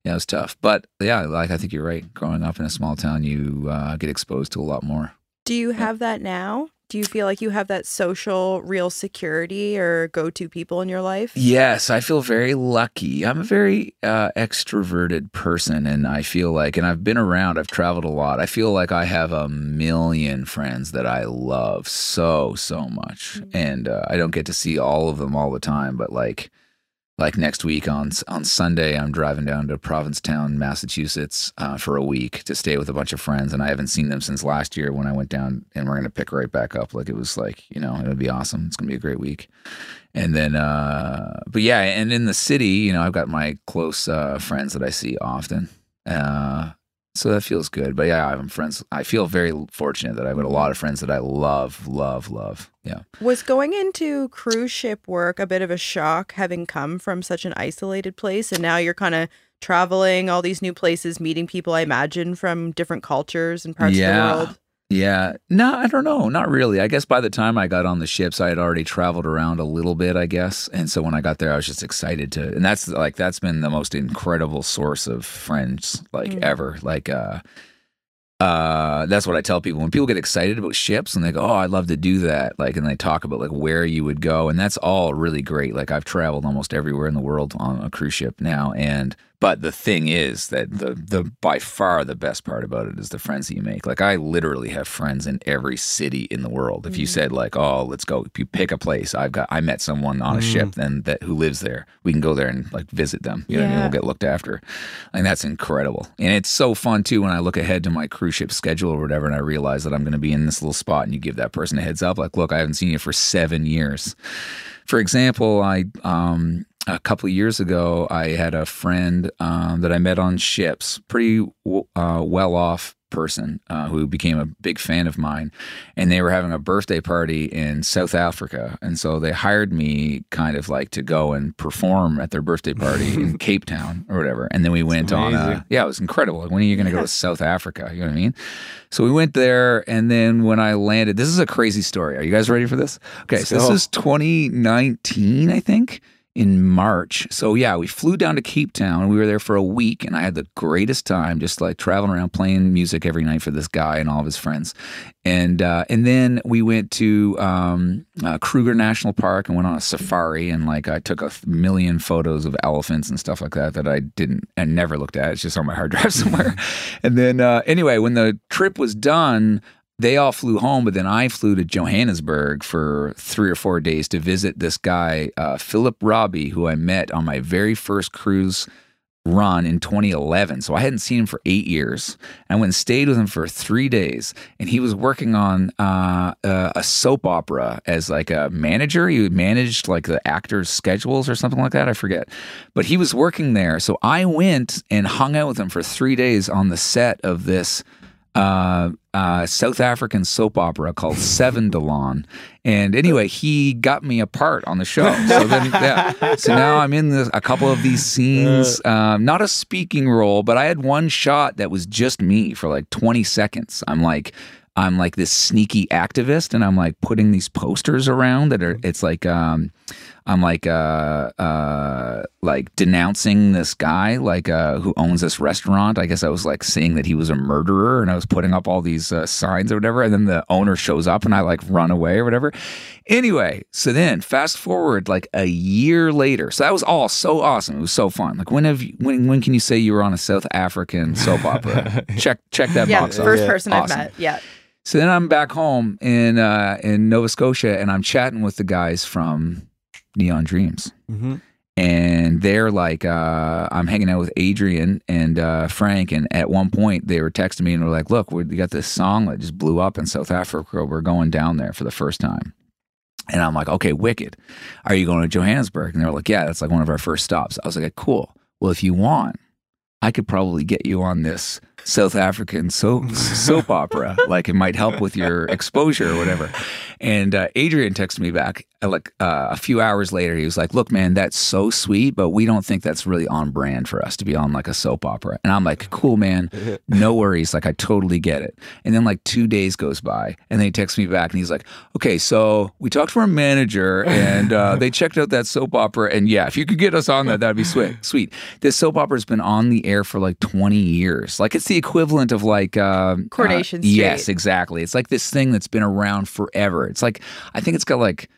Yeah, it was tough. But yeah, like I think you're right. Growing up in a small town, you uh, get exposed to a lot more. Do you have that now? Do you feel like you have that social real security or go to people in your life? Yes, I feel very lucky. I'm a very uh, extroverted person, and I feel like, and I've been around, I've traveled a lot. I feel like I have a million friends that I love so, so much. And uh, I don't get to see all of them all the time, but like, like next week on on Sunday, I'm driving down to Provincetown, Massachusetts, uh, for a week to stay with a bunch of friends, and I haven't seen them since last year when I went down. And we're gonna pick right back up. Like it was like you know, it'll be awesome. It's gonna be a great week. And then, uh, but yeah, and in the city, you know, I've got my close uh, friends that I see often. Uh, so that feels good. But yeah, I'm friends. I feel very fortunate that I've got a lot of friends that I love, love, love. Yeah. Was going into cruise ship work a bit of a shock having come from such an isolated place and now you're kind of traveling all these new places, meeting people I imagine from different cultures and parts Yeah. of the world? Yeah. No, I don't know. Not really. I guess by the time I got on the ships, I had already traveled around a little bit, I guess. And so when I got there, I was just excited to, and that's like, that's been the most incredible source of friends, like Mm. ever. Like, uh, uh, that's what I tell people when people get excited about ships and they go, "Oh, I'd love to do that." Like, and they talk about like where you would go, and that's all really great. Like, I've traveled almost everywhere in the world on a cruise ship now, and but the thing is that the the by far the best part about it is the friends that you make. Like, I literally have friends in every city in the world. If you said like, "Oh, let's go," if you pick a place, I've got I met someone on a ship and that who lives there. We can go there and like visit them. You know, what I mean? Yeah. we'll get looked after. And that's incredible. And it's so fun too when I look ahead to my cruise ship schedule or whatever and I realize that I'm going to be in this little spot and you give that person a heads up like, look, I haven't seen you for seven years. For example, I um, a couple of years ago, I had a friend um, that I met on ships, pretty uh, well off person uh, who became a big fan of mine, and they were having a birthday party in South Africa, and so they hired me kind of like to go and perform at their birthday party in Cape Town or whatever, and then we went on. A, yeah, it was incredible. Like, when are you going to go to South Africa? You know what I mean? So we went there, and then when I landed, this is a crazy story. Are you guys ready for this? Okay, Let's so this is 2019, I think. In March. So yeah, we flew down to Cape Town. We were there for a week, and I had the greatest time, just like traveling around playing music every night for this guy and all of his friends. And uh, and then we went to um, uh, Kruger National Park and went on a safari. And like I took a million photos of elephants and stuff like that that I didn't and never looked at. It's just on my hard drive somewhere. and then uh, anyway, when the trip was done they all flew home, but then I flew to Johannesburg for three or four days to visit this guy, uh, Philip Robbie, who I met on my very first cruise run in 2011. So I hadn't seen him for eight years. I went and stayed with him for three days, and he was working on uh, uh, a soap opera as like a manager. He managed like the actors' schedules or something like that. I forget, but he was working there. So I went and hung out with him for three days on the set of this uh, uh, South African soap opera called 7de Laan. And anyway, he got me a part on the show. So then, yeah. So now I'm in this, a couple of these scenes, um, not a speaking role, but I had one shot that was just me for like 20 seconds. I'm like, I'm like this sneaky activist, and I'm like putting these posters around that are. It's like um, I'm like uh, uh, like denouncing this guy like uh, who owns this restaurant. I guess I was like saying that he was a murderer, and I was putting up all these uh, signs or whatever. And then the owner shows up, and I like run away or whatever. Anyway, so then fast forward like a year later. So that was all so awesome. It was so fun. Like when have you, when when can you say you were on a South African soap opera? check check that yeah, box off. first person Awesome. I've met. Yeah. So then I'm back home in uh, in Nova Scotia, and I'm chatting with the guys from Neon Dreams, Mm-hmm. and they're like, uh, I'm hanging out with Adrian and uh, Frank, and at one point they were texting me and were like, "Look, we got this song that just blew up in South Africa. We're going down there for the first time." And I'm like, "Okay, wicked. Are you going to Johannesburg?" And they're like, "Yeah, that's like one of our first stops." I was like, "Cool. Well, if you want, I could probably get you on this South African soap soap opera. Like it might help with your exposure or whatever. And uh, Adrian texted me back uh, like uh, a few hours later. He was like, "Look, man, that's so sweet, but we don't think that's really on brand for us to be on like a soap opera." And I'm like, "Cool, man, no worries. Like I totally get it." And then like two days goes by, and then he texts me back, and he's like, "Okay, so we talked to our manager, and uh, they checked out that soap opera, and yeah, if you could get us on that, that'd be sweet. Sweet. This soap opera's been on the air for like 20 years. Like it's the equivalent of like um, Coronation uh, Street. Yes, exactly. It's like this thing that's been around forever. It's like I think it's got like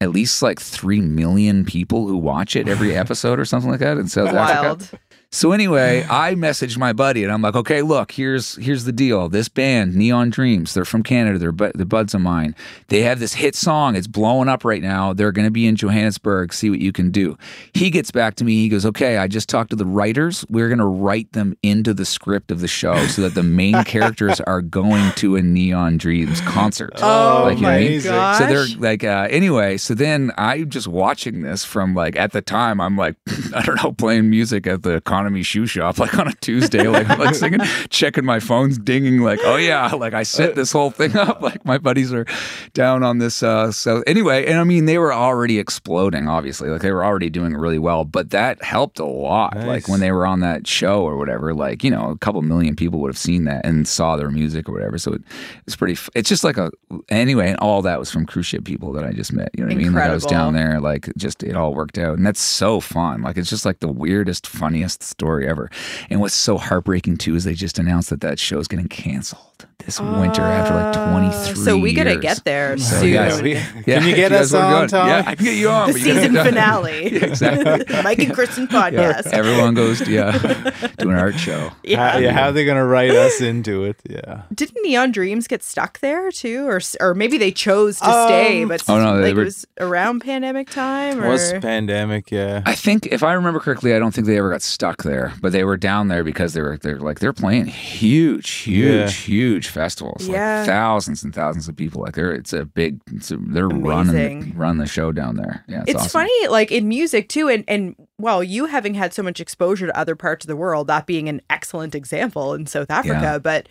at least like three million people who watch it every episode or something like that in South Africa. So anyway, I messaged my buddy and I'm like, okay, look, here's here's the deal. This band, Neon Dreams, they're from Canada. They're bu- the buds of mine. They have this hit song. It's blowing up right now. They're going to be in Johannesburg. See what you can do. He gets back to me. He goes, okay, I just talked to the writers. We're going to write them into the script of the show so that the main characters are going to a Neon Dreams concert. Oh Like, you know my gosh. So they're like, uh, anyway. So then I'm just watching this from like at the time. I'm like, I don't know, playing music at the economy shoe shop like on a Tuesday, like like singing, checking my phone's dinging, like, oh yeah, like I set this whole thing up. Like my buddies are down on this. Uh, so anyway, and I mean they were already exploding, obviously, like they were already doing really well, but that helped a lot. Like when they were on that show or whatever, like you know, a couple million people would have seen that and saw their music or whatever. So it, it's pretty. It's just like a anyway, and all that was from cruise ship people that I just met. You know what I mean? Like I was down there, like just it all worked out, and that's so fun. Like it's just like the weirdest, funniest story ever. And what's so heartbreaking too is they just announced that that show is getting canceled this winter after like twenty three. Uh, So we gotta get there So, soon. yeah, Yeah, we- Yeah, can you get guys us on, Tom? Yeah, I can get you on. the but you gotta season finale. Yeah, exactly. Mike and Kristen podcast. Everyone goes to yeah, to an art show. Yeah. How, yeah, how are they going to write us into it? Yeah. Didn't Neon Dreams get stuck there too, or or maybe they chose to stay, Um, but Oh, no, they like were- it was around pandemic time, It or was pandemic, yeah. I think if I remember correctly, I don't think they ever got stuck there, but they were down there because they were they're like they're playing huge, huge, Yeah. huge festivals, Yeah. like thousands and thousands of people. Like they're it's a big, it's a, they're running Amazing. run the show down there. Yeah, it's, it's awesome. funny like in music too and and well you having had so much exposure to other parts of the world that being an excellent example in south africa Yeah. but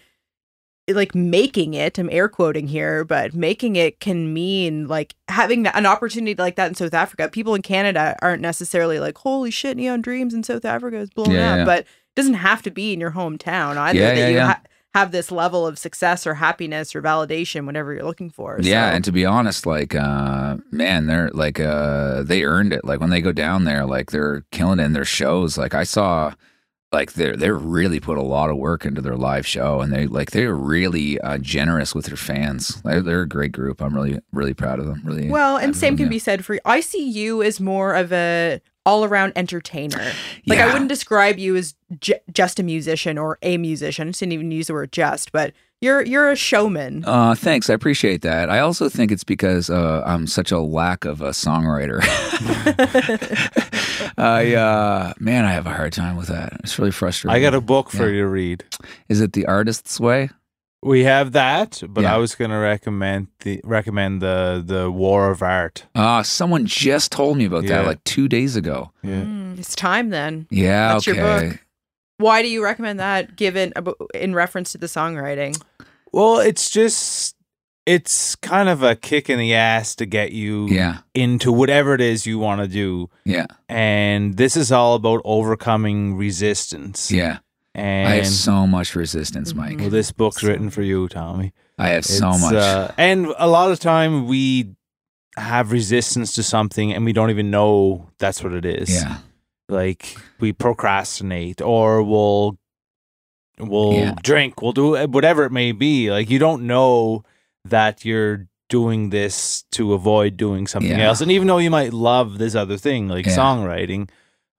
like making it i'm air quoting here but making it can mean like having an opportunity like that in south africa people in canada aren't necessarily like holy shit neon dreams in south africa is blowing Yeah, up yeah. but it doesn't have to be in your hometown either Yeah, that you ha- have this level of success or happiness or validation, whatever you're looking for. Yeah, and to be honest, like uh man, they're like uh they earned it. Like when they go down there, like they're killing it in their shows. Like I saw like they're they're really put a lot of work into their live show and they like they're really uh, generous with their fans. They're, they're a great group. I'm really really proud of them. Really Well, and same for can them, be said for I see you as more of a all around entertainer. Like I wouldn't describe you as j- just a musician or a musician. I didn't even use the word just, but you're you're a showman. Uh, thanks. I appreciate that. I also think it's because uh, I'm such a lack of a songwriter. I, uh, man, I have a hard time with that. It's really frustrating. I got a book for Yeah. you to read. Is it the artist's way? We have that, but Yeah. I was going to recommend the recommend the the War of Art. Uh, someone just told me about that like two days ago. Yeah. Mm, it's time then. Yeah, That's your okay. book. Why do you recommend that given in reference to the songwriting? Well, it's just it's kind of a kick in the ass to get you Yeah, into whatever it is you want to do. yeah, And this is all about overcoming resistance. yeah. And I have so much resistance, Mike. well, this book's written for you, Tommy. I have so much. uh, and a lot of time we have resistance to something and we don't even know that's what it is. yeah, Like we procrastinate or we'll we'll Yeah. drink, we'll do whatever it may be. Like you don't know that you're doing this to avoid doing something Yeah. else. And even though you might love this other thing like Yeah. songwriting,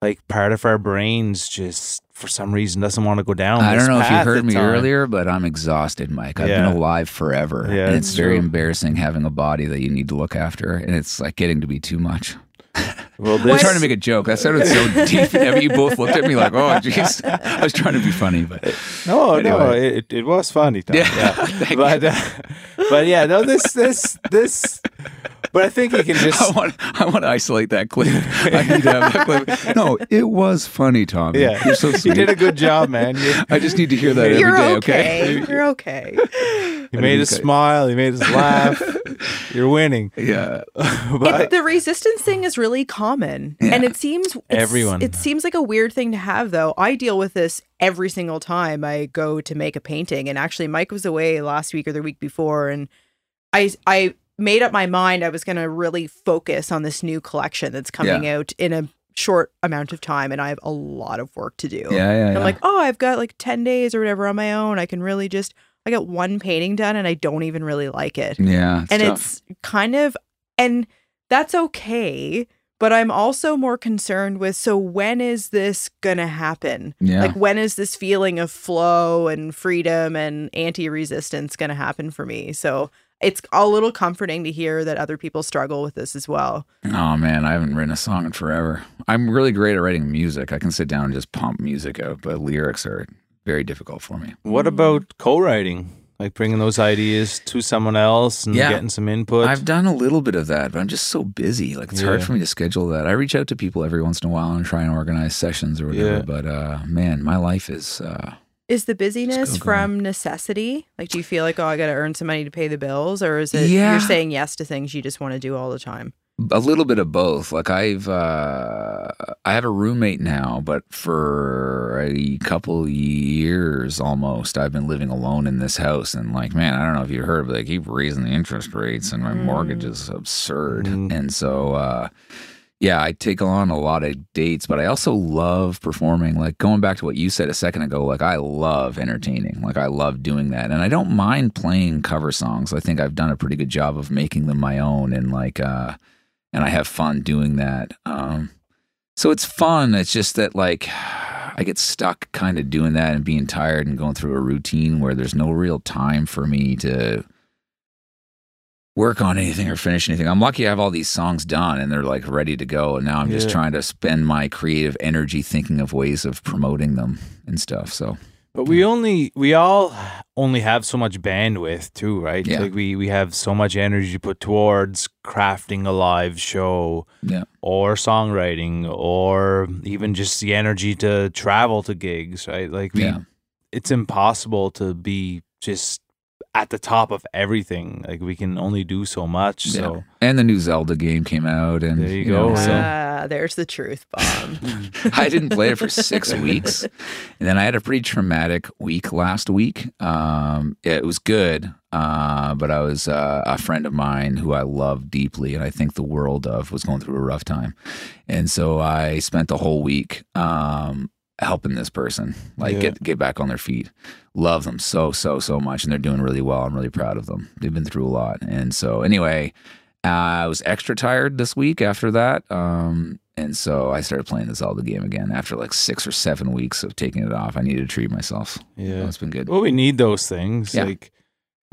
like part of our brains just for some reason doesn't want to go down. I don't know if you heard me time. earlier, but I'm exhausted, Mike. I've Yeah. been alive forever. Yeah, and it's it's very true. embarrassing having a body that you need to look after. And it's like getting to be too much. Well, I this, trying to make a joke. That sounded so deep and heavy. You both looked at me like, oh, jeez. I was trying to be funny, but No, no, it, it was funny. Tom. Yeah, Yeah, but uh, but yeah, no, this this this. But I think he can I just want, I want to isolate that clip. I need to have that clip. No, it was funny, Tommy. yeah. You're so sweet. you did a good job, man. You, I just need to hear that You're every day, okay. okay? You're okay. you made us Okay. smile. You made us laugh. You're winning. Yeah. But It- the resistance thing is really common, Yeah. and it seems it's- Everyone. It seems like a weird thing to have, though. I deal with this every single time I go to make a painting. And actually, Mike was away last week or the week before, and I I made up my mind I was going to really focus on this new collection that's coming out in a short amount of time, and I have a lot of work to do. Yeah, yeah, yeah. I'm like, oh, I've got like ten days or whatever on my own. I can really just I got one painting done, and I don't even really like it yeah. It's and tough. it's kind of and that's okay but i'm also more concerned with so when is this gonna happen Yeah. like when is this feeling of flow and freedom and anti-resistance gonna happen for me so it's a little comforting to hear that other people struggle with this as well Oh man, I haven't written a song in forever. I'm really great at writing music. I can sit down and just pump music out, but lyrics are very difficult for me. what about co-writing? Like bringing those ideas to someone else and Yeah. getting some input. I've done a little bit of that, but I'm just so busy. Like it's hard for me to schedule that. I reach out to people every once in a while and try and organize sessions or whatever. Yeah. But uh, man, my life is uh, is the busyness go, go on. from necessity like do you feel like oh i gotta earn some money to pay the bills or is it Yeah. you're saying yes to things you just want to do all the time a little bit of both. Like I've uh, I have a roommate now, but for a couple years almost, I've been living alone in this house. And like, man, I don't know if you heard, but they keep raising the interest rates, and my mortgage is absurd. Mm. And so, uh, yeah, I take on a lot of dates, but I also love performing. Like going back to what you said a second ago, like I love entertaining. Like I love doing that. And I don't mind playing cover songs. I think I've done a pretty good job of making them my own and like uh and I have fun doing that. Um so it's fun. It's just that like I get stuck kind of doing that and being tired and going through a routine where there's no real time for me to work on anything or finish anything. I'm lucky I have all these songs done and they're like ready to go. And now I'm just Yeah. trying to spend my creative energy thinking of ways of promoting them and stuff. So But we only we all only have so much bandwidth too, right? Yeah. Like we we have so much energy to put towards crafting a live show yeah. or songwriting or even just the energy to travel to gigs, right? Like we Yeah. it's impossible to be just at the top of everything. Like we can only do so much. So And the new Zelda game came out and There you know, go. so Uh, there's the truth bomb. I didn't play it for six weeks, and then I had a pretty traumatic week last week. Um, it was good, uh, but I was uh, a friend of mine who I love deeply, and I think the world of was going through a rough time, and so I spent the whole week um, helping this person like Yeah. get get back on their feet. Love them so so so much, and they're doing really well. I'm really proud of them. They've been through a lot, and so anyway, I was extra tired this week after that. Um, and so I started playing the Zelda game again after like six or seven weeks of taking it off. I needed to treat myself. Yeah. So it's been good. Well, we need those things. Yeah. Like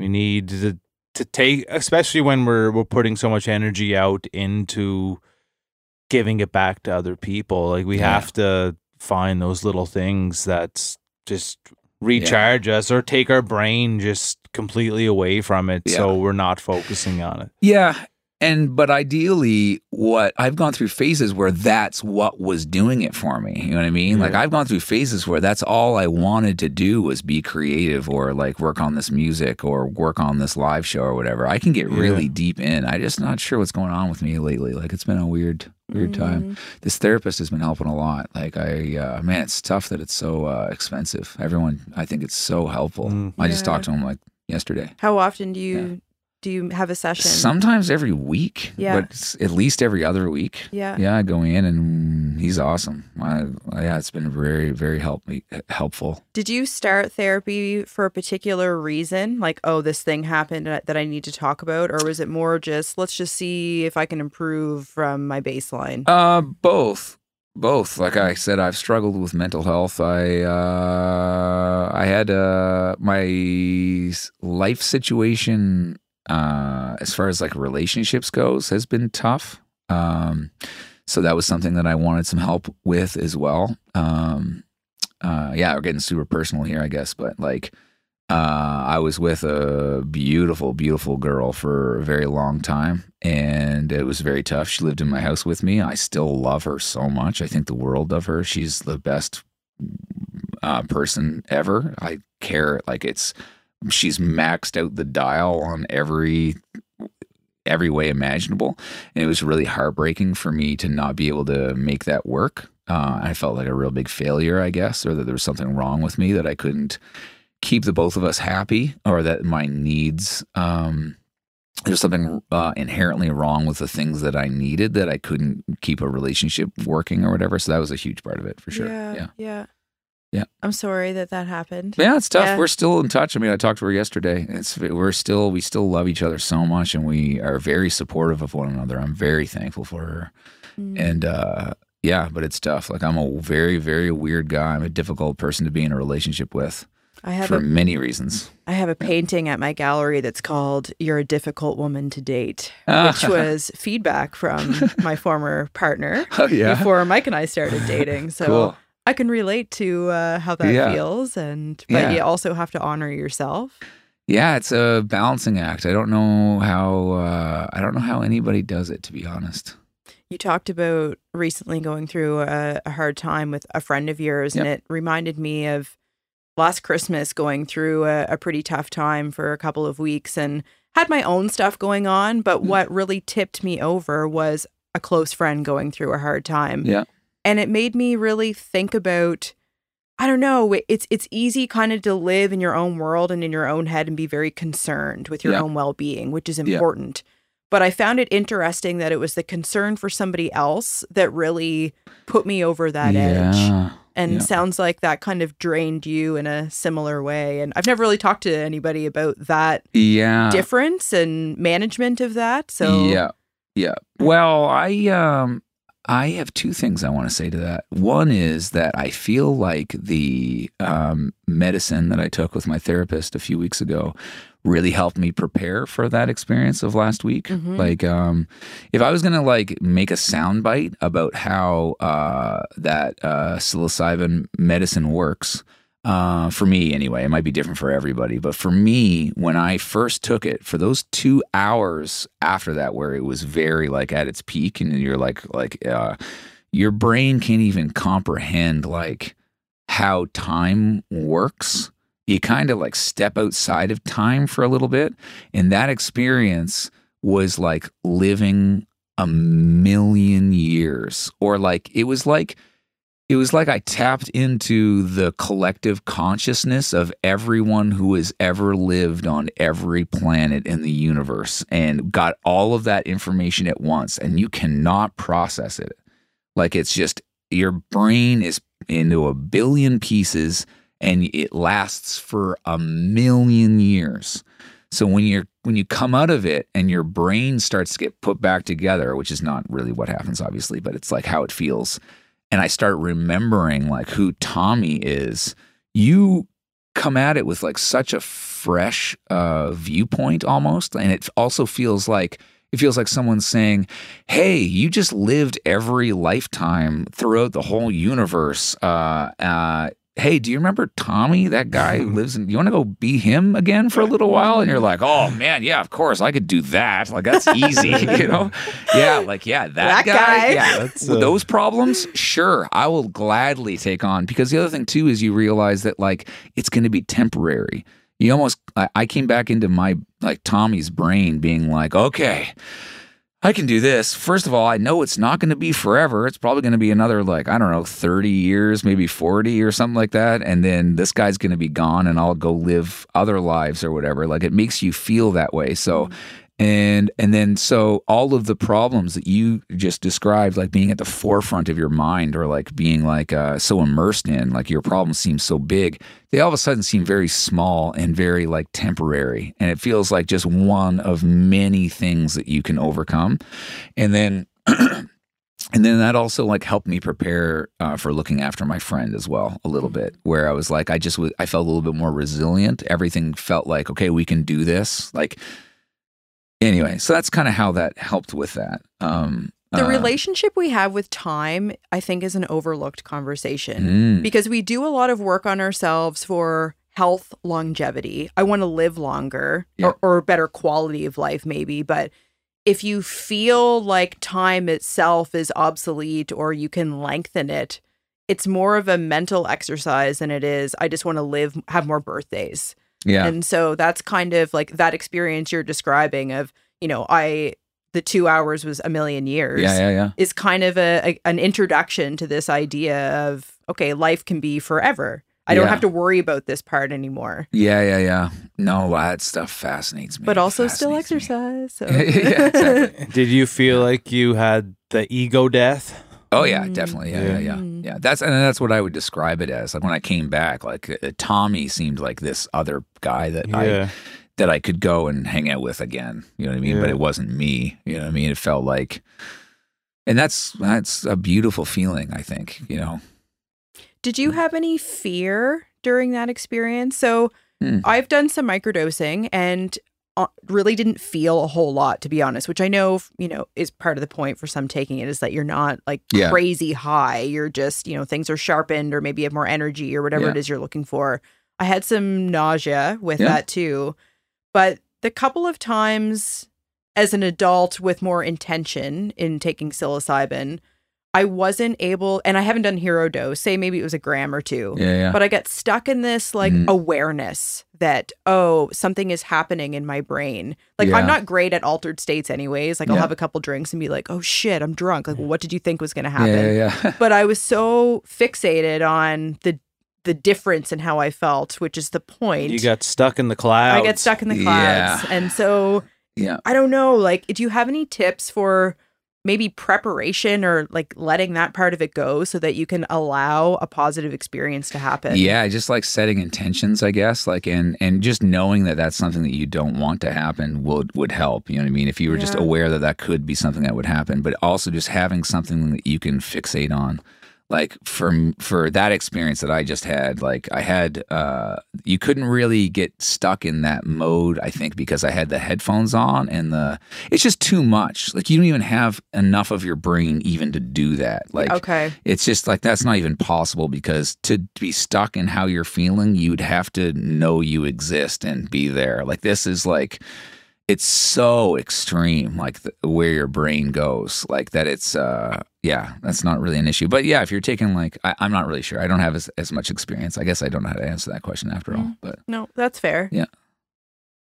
we need to to take, especially when we're we're putting so much energy out into giving it back to other people. Like we Yeah. have to find those little things that just recharge us or take our brain just completely away from it, so we're not focusing on it. Yeah. And but ideally, what I've gone through phases where that's what was doing it for me. You know what I mean? Like I've gone through phases where that's all I wanted to do was be creative or like work on this music or work on this live show or whatever. I can get really deep in. I just not sure what's going on with me lately. Like it's been a weird, weird time. This therapist has been helping a lot. Like I, uh, man, it's tough that it's so uh, expensive. Everyone, I think it's so helpful. Mm. I just talked to him like yesterday. How often do you do you have a session? Sometimes every week, Yeah. but at least every other week. yeah. Yeah, I go in and he's awesome. I, yeah, it's been very, very help me, helpful. Did you start therapy for a particular reason? Like, oh, this thing happened that I need to talk about? Or was it more just, let's just see if I can improve from my baseline? Uh, both, both. Like I said, I've struggled with mental health. I, uh, I had uh, my life situation, uh, as far as like relationships goes, has been tough. Um, so that was something that I wanted some help with as well. Um, uh, yeah, we're getting super personal here, I guess, but like, uh, I was with a beautiful, beautiful girl for a very long time, and it was very tough. She lived in my house with me. I still love her so much. I think the world of her. She's the best uh, person ever. I care like it's she's maxed out the dial on every every way imaginable, and it was really heartbreaking for me to not be able to make that work. Uh, I felt like a real big failure, I guess, or that there was something wrong with me that I couldn't keep the both of us happy, or that my needs. Um, there's something uh, inherently wrong with the things that I needed that I couldn't keep a relationship working or whatever. So that was a huge part of it for sure. Yeah. yeah. Yeah. Yeah. I'm sorry that that happened. Yeah, it's tough. Yeah. We're still in touch. I mean, I talked to her yesterday. It's we're still we still love each other so much, and we are very supportive of one another. I'm very thankful for her, Mm. and uh, yeah, but it's tough. Like I'm a very very weird guy. I'm a difficult person to be in a relationship with I have for a many reasons. I have a painting at my gallery that's called "You're a Difficult Woman to Date," which was feedback from my former partner oh yeah, before Mike and I started dating. So cool. I can relate to uh, how that Yeah. feels, and but Yeah. you also have to honor yourself. Yeah, it's a balancing act. I don't know how uh, I don't know how anybody does it. To be honest. You talked about recently going through a, a hard time with a friend of yours, and it reminded me of last Christmas going through a, a pretty tough time for a couple of weeks and had my own stuff going on. But Mm. what really tipped me over was a close friend going through a hard time. Yeah. And it made me really think about I don't know, it's it's easy kind of to live in your own world and in your own head and be very concerned with your Yeah. own well-being, which is Yeah. important. But I found it interesting that it was the concern for somebody else that really put me over that edge. And yeah. sounds like that kind of drained you in a similar way. And I've never really talked to anybody about that Yeah. difference and management of that. So yeah, yeah. Well, I um, I have two things I want to say to that. One is that I feel like the um, medicine that I took with my therapist a few weeks ago really helped me prepare for that experience of last week. Mhm. Like, um, if I was gonna like make a soundbite about how uh, that uh, psilocybin medicine works, uh, for me anyway, it might be different for everybody, but for me, when I first took it, for those two hours after that, where it was very like at its peak, and you're like, like, uh, your brain can't even comprehend like how time works. You kind of like step outside of time for a little bit, and that experience was like living a million years or like it was like it was like I tapped into the collective consciousness of everyone who has ever lived on every planet in the universe and got all of that information at once and you cannot process it like it's just your brain is into a billion pieces and it lasts for a million years so when you're when you come out of it and your brain starts to get put back together, which is not really what happens, obviously, but it's like how it feels. And I start remembering like who Tommy is, you come at it with like such a fresh uh, viewpoint almost. And it also feels like it feels like someone's saying, Hey, you just lived every lifetime throughout the whole universe. Uh, uh, hey, do you remember Tommy, that guy who lives in, you want to go be him again for a little while? And you're like, oh man, yeah, of course, I could do that. Like, that's easy, you know? Yeah, like, yeah, that, That guy, guy. yeah, That's, With uh, those problems, sure, I will gladly take on. Because the other thing too is you realize that like it's going to be temporary. You almost, I, I came back into my, like Tommy's brain being like, okay, I can do this. First of all, I know it's not going to be forever. It's probably going to be another, like, I don't know, 30 years, maybe 40 or something like that. And then this guy's going to be gone and I'll go live other lives or whatever. Like, it makes you feel that way. So, mm-hmm. And and then so all of the problems that you just described like being at the forefront of your mind or like being like uh, so immersed in like your problems seem so big they all of a sudden seem very small and very like temporary. And it feels like just one of many things that you can overcome. And then and then that also like helped me prepare uh, for looking after my friend as well a little bit where i was like i just was i felt a little bit more resilient. Everything felt like okay we can do this. Like anyway so that's kind of how that helped with that um The uh, relationship we have with time, I think, is an overlooked conversation mm, because we do a lot of work on ourselves for health, longevity. I want to live longer Yeah. or, or better quality of life, maybe. But if you feel like time itself is obsolete or you can lengthen it, it's more of a mental exercise than it is. I just want to live, have more birthdays. Yeah And so that's kind of like that experience you're describing of, you know, I, the two hours was a million years yeah yeah yeah is kind of a, a- an introduction to this idea of okay, life can be forever. I don't Yeah. have to worry about this part anymore. yeah yeah yeah no that stuff fascinates me But also still exercise. So. Yeah, exactly. Did you feel like you had the ego death? Oh yeah, Mm. definitely. Yeah, yeah, yeah, Mm. Yeah. That's and that's what I would describe it as. Like when I came back, like uh, Tommy seemed like this other guy that I that I could go and hang out with again. You know what I mean? But it wasn't me. You know what I mean? It felt like, and that's that's a beautiful feeling. I think. You know. Did you have any fear during that experience? So Hmm. I've done some microdosing and Uh, really didn't feel a whole lot, to be honest, which I know, you know, is part of the point for some taking it is that you're not like Yeah. crazy high. You're just, you know, things are sharpened or maybe you have more energy or whatever Yeah. it is you're looking for. I had some nausea with Yeah. that too. But the couple of times as an adult with more intention in taking psilocybin, I wasn't able, and I haven't done hero dose, say maybe it was a gram or two Yeah, yeah. but I got stuck in this like Mm. awareness that oh something is happening in my brain. Like Yeah. I'm not great at altered states anyways. Like I'll have a couple drinks and be like, "Oh shit, I'm drunk." Like, what did you think was going to happen? yeah, yeah. But I was so fixated on the the difference in how I felt, which is the point. You got stuck in the clouds. I get stuck in the clouds. Yeah. And so yeah. I don't know, like do you have any tips for maybe preparation or like letting that part of it go so that you can allow a positive experience to happen? Yeah, just like setting intentions, I guess, like and and just knowing that that's something that you don't want to happen would would help. You know what I mean? If you were just aware that that could be something that would happen, but also just having something that you can fixate on. Like for for that experience that I just had, like I had, uh, you couldn't really get stuck in that mode. I think because I had the headphones on and the, it's just too much. Like you don't even have enough of your brain even to do that. Like Okay. it's just like that's not even possible because to be stuck in how you're feeling, you'd have to know you exist and be there. Like this is like it's so extreme, like the, where your brain goes, like that. It's uh, yeah, that's not really an issue. But yeah, if you're taking like, I, I'm not really sure. I don't have as, as much experience. I guess I don't know how to answer that question after all. Mm. But No, that's fair. Yeah.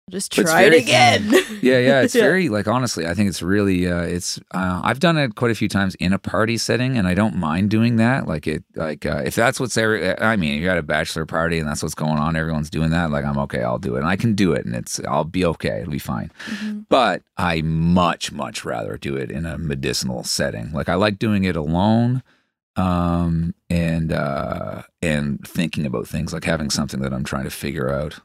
Just try it again. Yeah, yeah, it's Yeah. very like honestly, I think it's really uh it's uh I've done it quite a few times in a party setting and I don't mind doing that. Like it like uh, if that's what's there I mean, if you're at a bachelor party and that's what's going on, everyone's doing that, like I'm okay, I'll do it. And I can do it and it's I'll be okay, it'll be fine. Mm-hmm. But I much much rather do it in a medicinal setting. Like I like doing it alone um and uh and thinking about things like having something that I'm trying to figure out.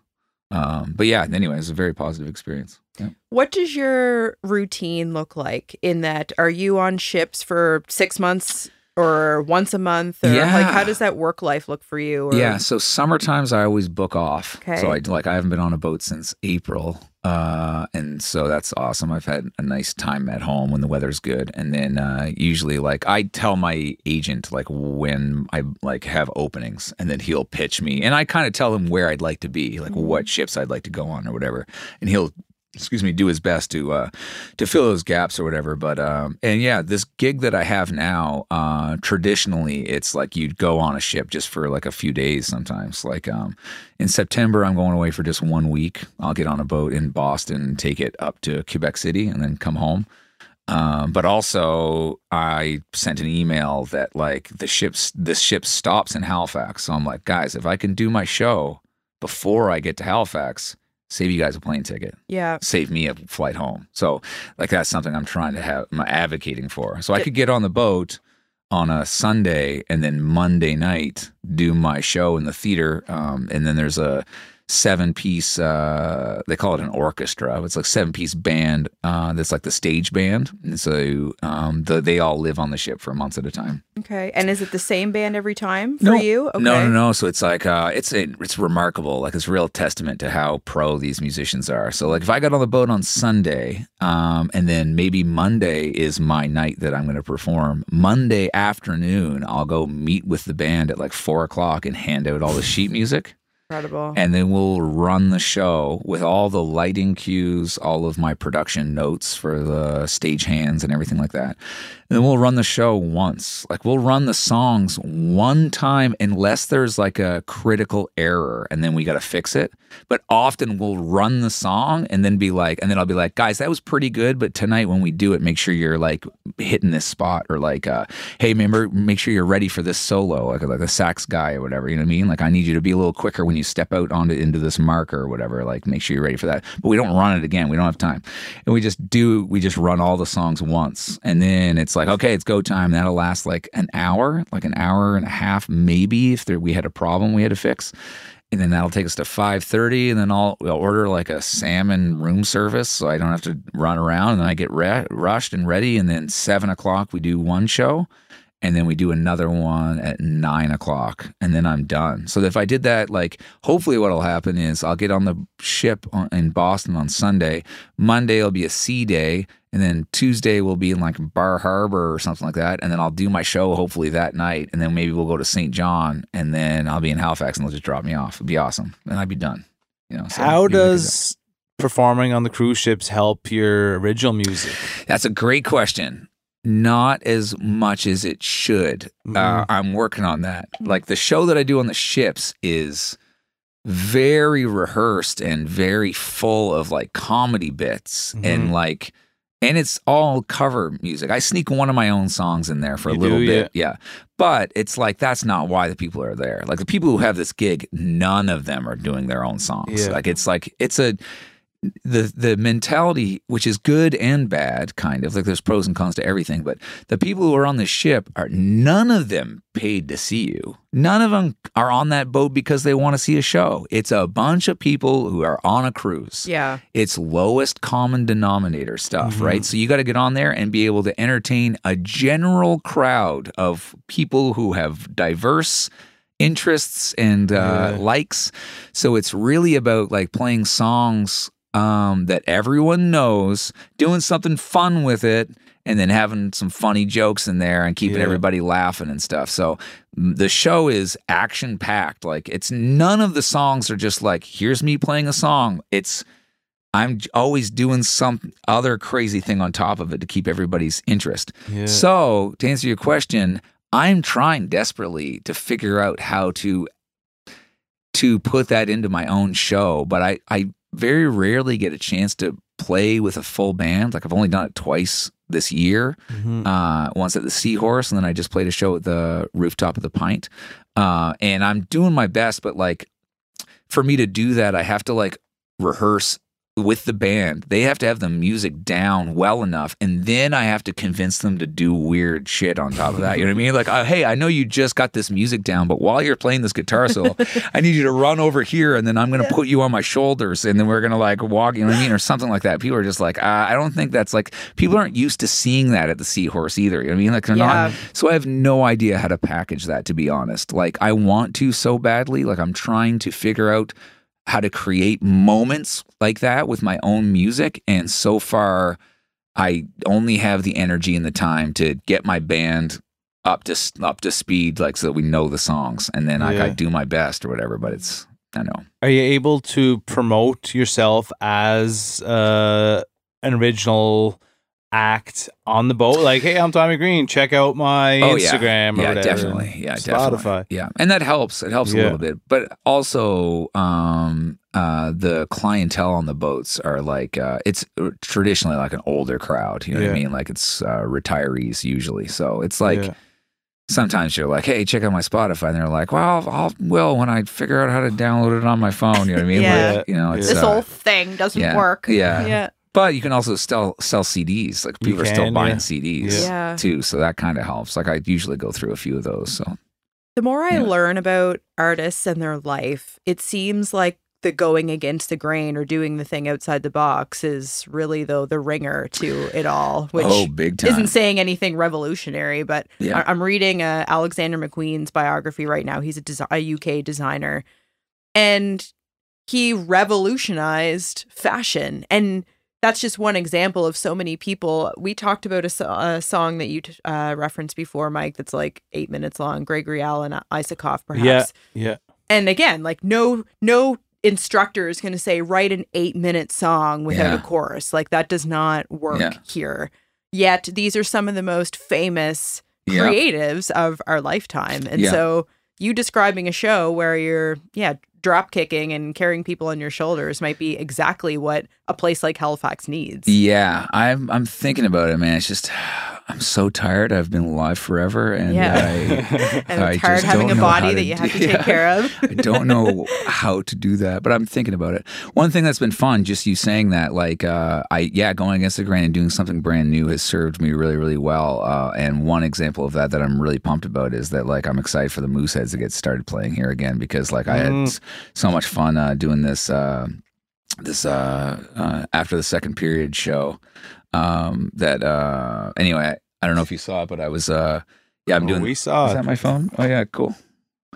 Um but yeah, anyway, it's a very positive experience. Yeah. What does your routine look like in that? Are you on ships for six months or once a month? Or like, how does that work life look for you? Or, Yeah, so summer times I always book off. Okay. So I like I haven't been on a boat since April. Uh and so that's awesome. I've had a nice time at home when the weather's good. And then uh usually like I tell my agent like when I like have openings and then he'll pitch me and I kind of tell him where I'd like to be, like what ships I'd like to go on or whatever. And he'll excuse me, do his best to uh to fill those gaps or whatever. But um and yeah, this gig that I have now, uh traditionally it's like you'd go on a ship just for like a few days sometimes. Like um in September I'm going away for just one week. I'll get on a boat in Boston take it up to Quebec City and then come home. Um, but also I sent an email that like the ship's this ship stops in Halifax. So I'm like, guys, if I can do my show before I get to Halifax, save you guys a plane ticket Yeah. save me a flight home. So like that's something I'm trying to have I'm advocating for. So I could get on the boat on a Sunday and then Monday night do my show in the theater. Um, and then there's a seven piece uh they call it an orchestra it's like seven piece band uh that's like the stage band and so um the, they all live on the ship for months at a time Okay. And is it the same band every time for no, you? Okay. No, no, no. So it's like uh, it's it's remarkable. Like it's a real testament to how pro these musicians are. So like if I got on the boat on Sunday, um, and then maybe Monday is my night that I'm going to perform. Monday afternoon, I'll go meet with the band at like four o'clock and hand out all the sheet music. Incredible. And then we'll run the show with all the lighting cues, all of my production notes for the stage hands and everything like that. And then we'll run the show once. Like we'll run the songs one time unless there's like a critical error and then we got to fix it. But often we'll run the song and then be like, and then I'll be like, guys, that was pretty good. But tonight when we do it, make sure you're like hitting this spot or like, uh, hey, remember, make sure you're ready for this solo, like, like a sax guy or whatever. You know what I mean? Like I need you to be a little quicker when you step out onto into this marker or whatever. Like make sure you're ready for that. But we don't run it again. We don't have time. And we just do, we just run all the songs once. And then it's like, okay, it's go time. That'll last like an hour, like an hour and a half, maybe if there, we had a problem we had to fix. And then that'll take us to 5.30 and then I'll, I'll order like a salmon room service so I don't have to run around and I get re- rushed and ready. And then 7 o'clock we do one show and then we do another one at nine o'clock, and then I'm done. So if I did that, like, hopefully, what'll happen is I'll get on the ship on, in Boston on Sunday. Monday will be a sea day, and then Tuesday will be in like Bar Harbor or something like that, and then I'll do my show hopefully that night, and then maybe we'll go to Saint John, and then I'll be in Halifax, and they'll just drop me off. It'd be awesome, and I'd be done. You know. so How does performing on the cruise ships help your original music? That's a great question. Not as much as it should. Uh, Mhm. I'm working on that. Like the show that I do on the ships is very rehearsed and very full of like comedy bits and Mhm. like and it's all cover music. I sneak one of my own songs in there for a little do, bit. Yeah. But it's like that's not why the people are there. Like the people who have this gig, none of them are doing their own songs. Yeah. Like it's like it's a the the mentality which is good and bad kind of like there's pros and cons to everything but the people who are on the ship are none of them paid to see you none of them are on that boat because they want to see a show it's a bunch of people who are on a cruise yeah. it's lowest common denominator stuff, right? So you got to get on there and be able to entertain a general crowd of people who have diverse interests and uh, Yeah. likes. So it's really about like playing songs um, that everyone knows, doing something fun with it. And then having some funny jokes in there and keeping Yeah. everybody laughing and stuff. So the show is action packed. Like it's none of the songs are just like, here's me playing a song. It's I'm always doing some other crazy thing on top of it to keep everybody's interest. Yeah. So, to answer your question, I'm trying desperately to figure out how to to put that into my own show, but I I very rarely get a chance to play with a full band. Like I've only done it twice this year. Mhm. Uh, once at the Seahorse, and then I just played a show at the rooftop of the Pint. Uh, and I'm doing my best, but like for me to do that, I have to like rehearse with the band. They have to have the music down well enough, and then I have to convince them to do weird shit on top of that. You know what I mean? Like, uh, hey, I know you just got this music down, but while you're playing this guitar solo, I need you to run over here, and then I'm going to put you on my shoulders, and then we're going to like walk. You know what I mean, or something like that. People are just like, uh, I don't think that's like people aren't used to seeing that at the Seahorse either. You know what I mean? Like they're Yeah. not. So I have no idea how to package that. To be honest, like I want to so badly. Like I'm trying to figure out how to create moments like that with my own music. And so far, I only have the energy and the time to get my band up to up to speed, like so that we know the songs, and then like, I Yeah. do my best or whatever. But it's I know. Are you able to promote yourself as uh, an original act on the boat? Like, hey, I'm Tommy Green. Check out my Oh, yeah. Instagram or yeah, whatever. definitely. Yeah, definitely. Spotify. Yeah, and that helps. It helps a little bit, but also um, uh, the clientele on the boats are like uh, it's traditionally like an older crowd. You know what I mean? Like it's uh, retirees usually. So it's like. Yeah. Sometimes you're like, "Hey, check out my Spotify," and they're like, "Well, I'll will when I figure out how to download it on my phone." You know what I mean? Yeah. Like, you know, it's This uh, whole thing doesn't yeah, work. yeah. Yeah. But you can also sell sell CDs. Like You people are still buying yeah. CDs Yeah. too, so that kind of helps. Like I usually go through a few of those. So The more I Yeah. learn about artists and their life, it seems like the going against the grain or doing the thing outside the box is really though the ringer to it all, which oh, big time. isn't saying anything revolutionary. But Yeah. I- I'm reading uh, Alexander McQueen's biography right now. He's a, desi- a UK designer, and he revolutionized fashion and. That's just one example of so many people. We talked about a, a song that you t- uh, referenced before, Mike. That's like eight minutes long. Gregory Alan Isakov, perhaps Yeah. Yeah. and again like no no instructor is going to say write an eight minute song without Yeah. a chorus like that does not work Yeah. here yet these are some of the most famous Yeah. creatives of our lifetime and Yeah. so you describing a show where you're yeah drop kicking and carrying people on your shoulders might be exactly what a place like halifax needs Yeah, I'm I'm thinking about it, man. It's just I'm so tired. I've been alive forever, and Yeah. I, and I I'm tired just having a don't know how body to that you have to do- take care of I don't know how to do that, but I'm thinking about it. One thing that's been fun, just you saying that, like, uh, I yeah, going against the grain and doing something brand new has served me really, really well. Uh, and one example of that that I'm really pumped about is that, like, I'm excited for the Mooseheads to get started playing here again because, like, I had Mm. s- so much fun uh, doing this. This uh, uh, after the second period show. Um, that uh, anyway, I don't know if you saw it, but I was uh, yeah, I'm Oh, doing. we saw Is it. that my phone? Oh yeah, cool.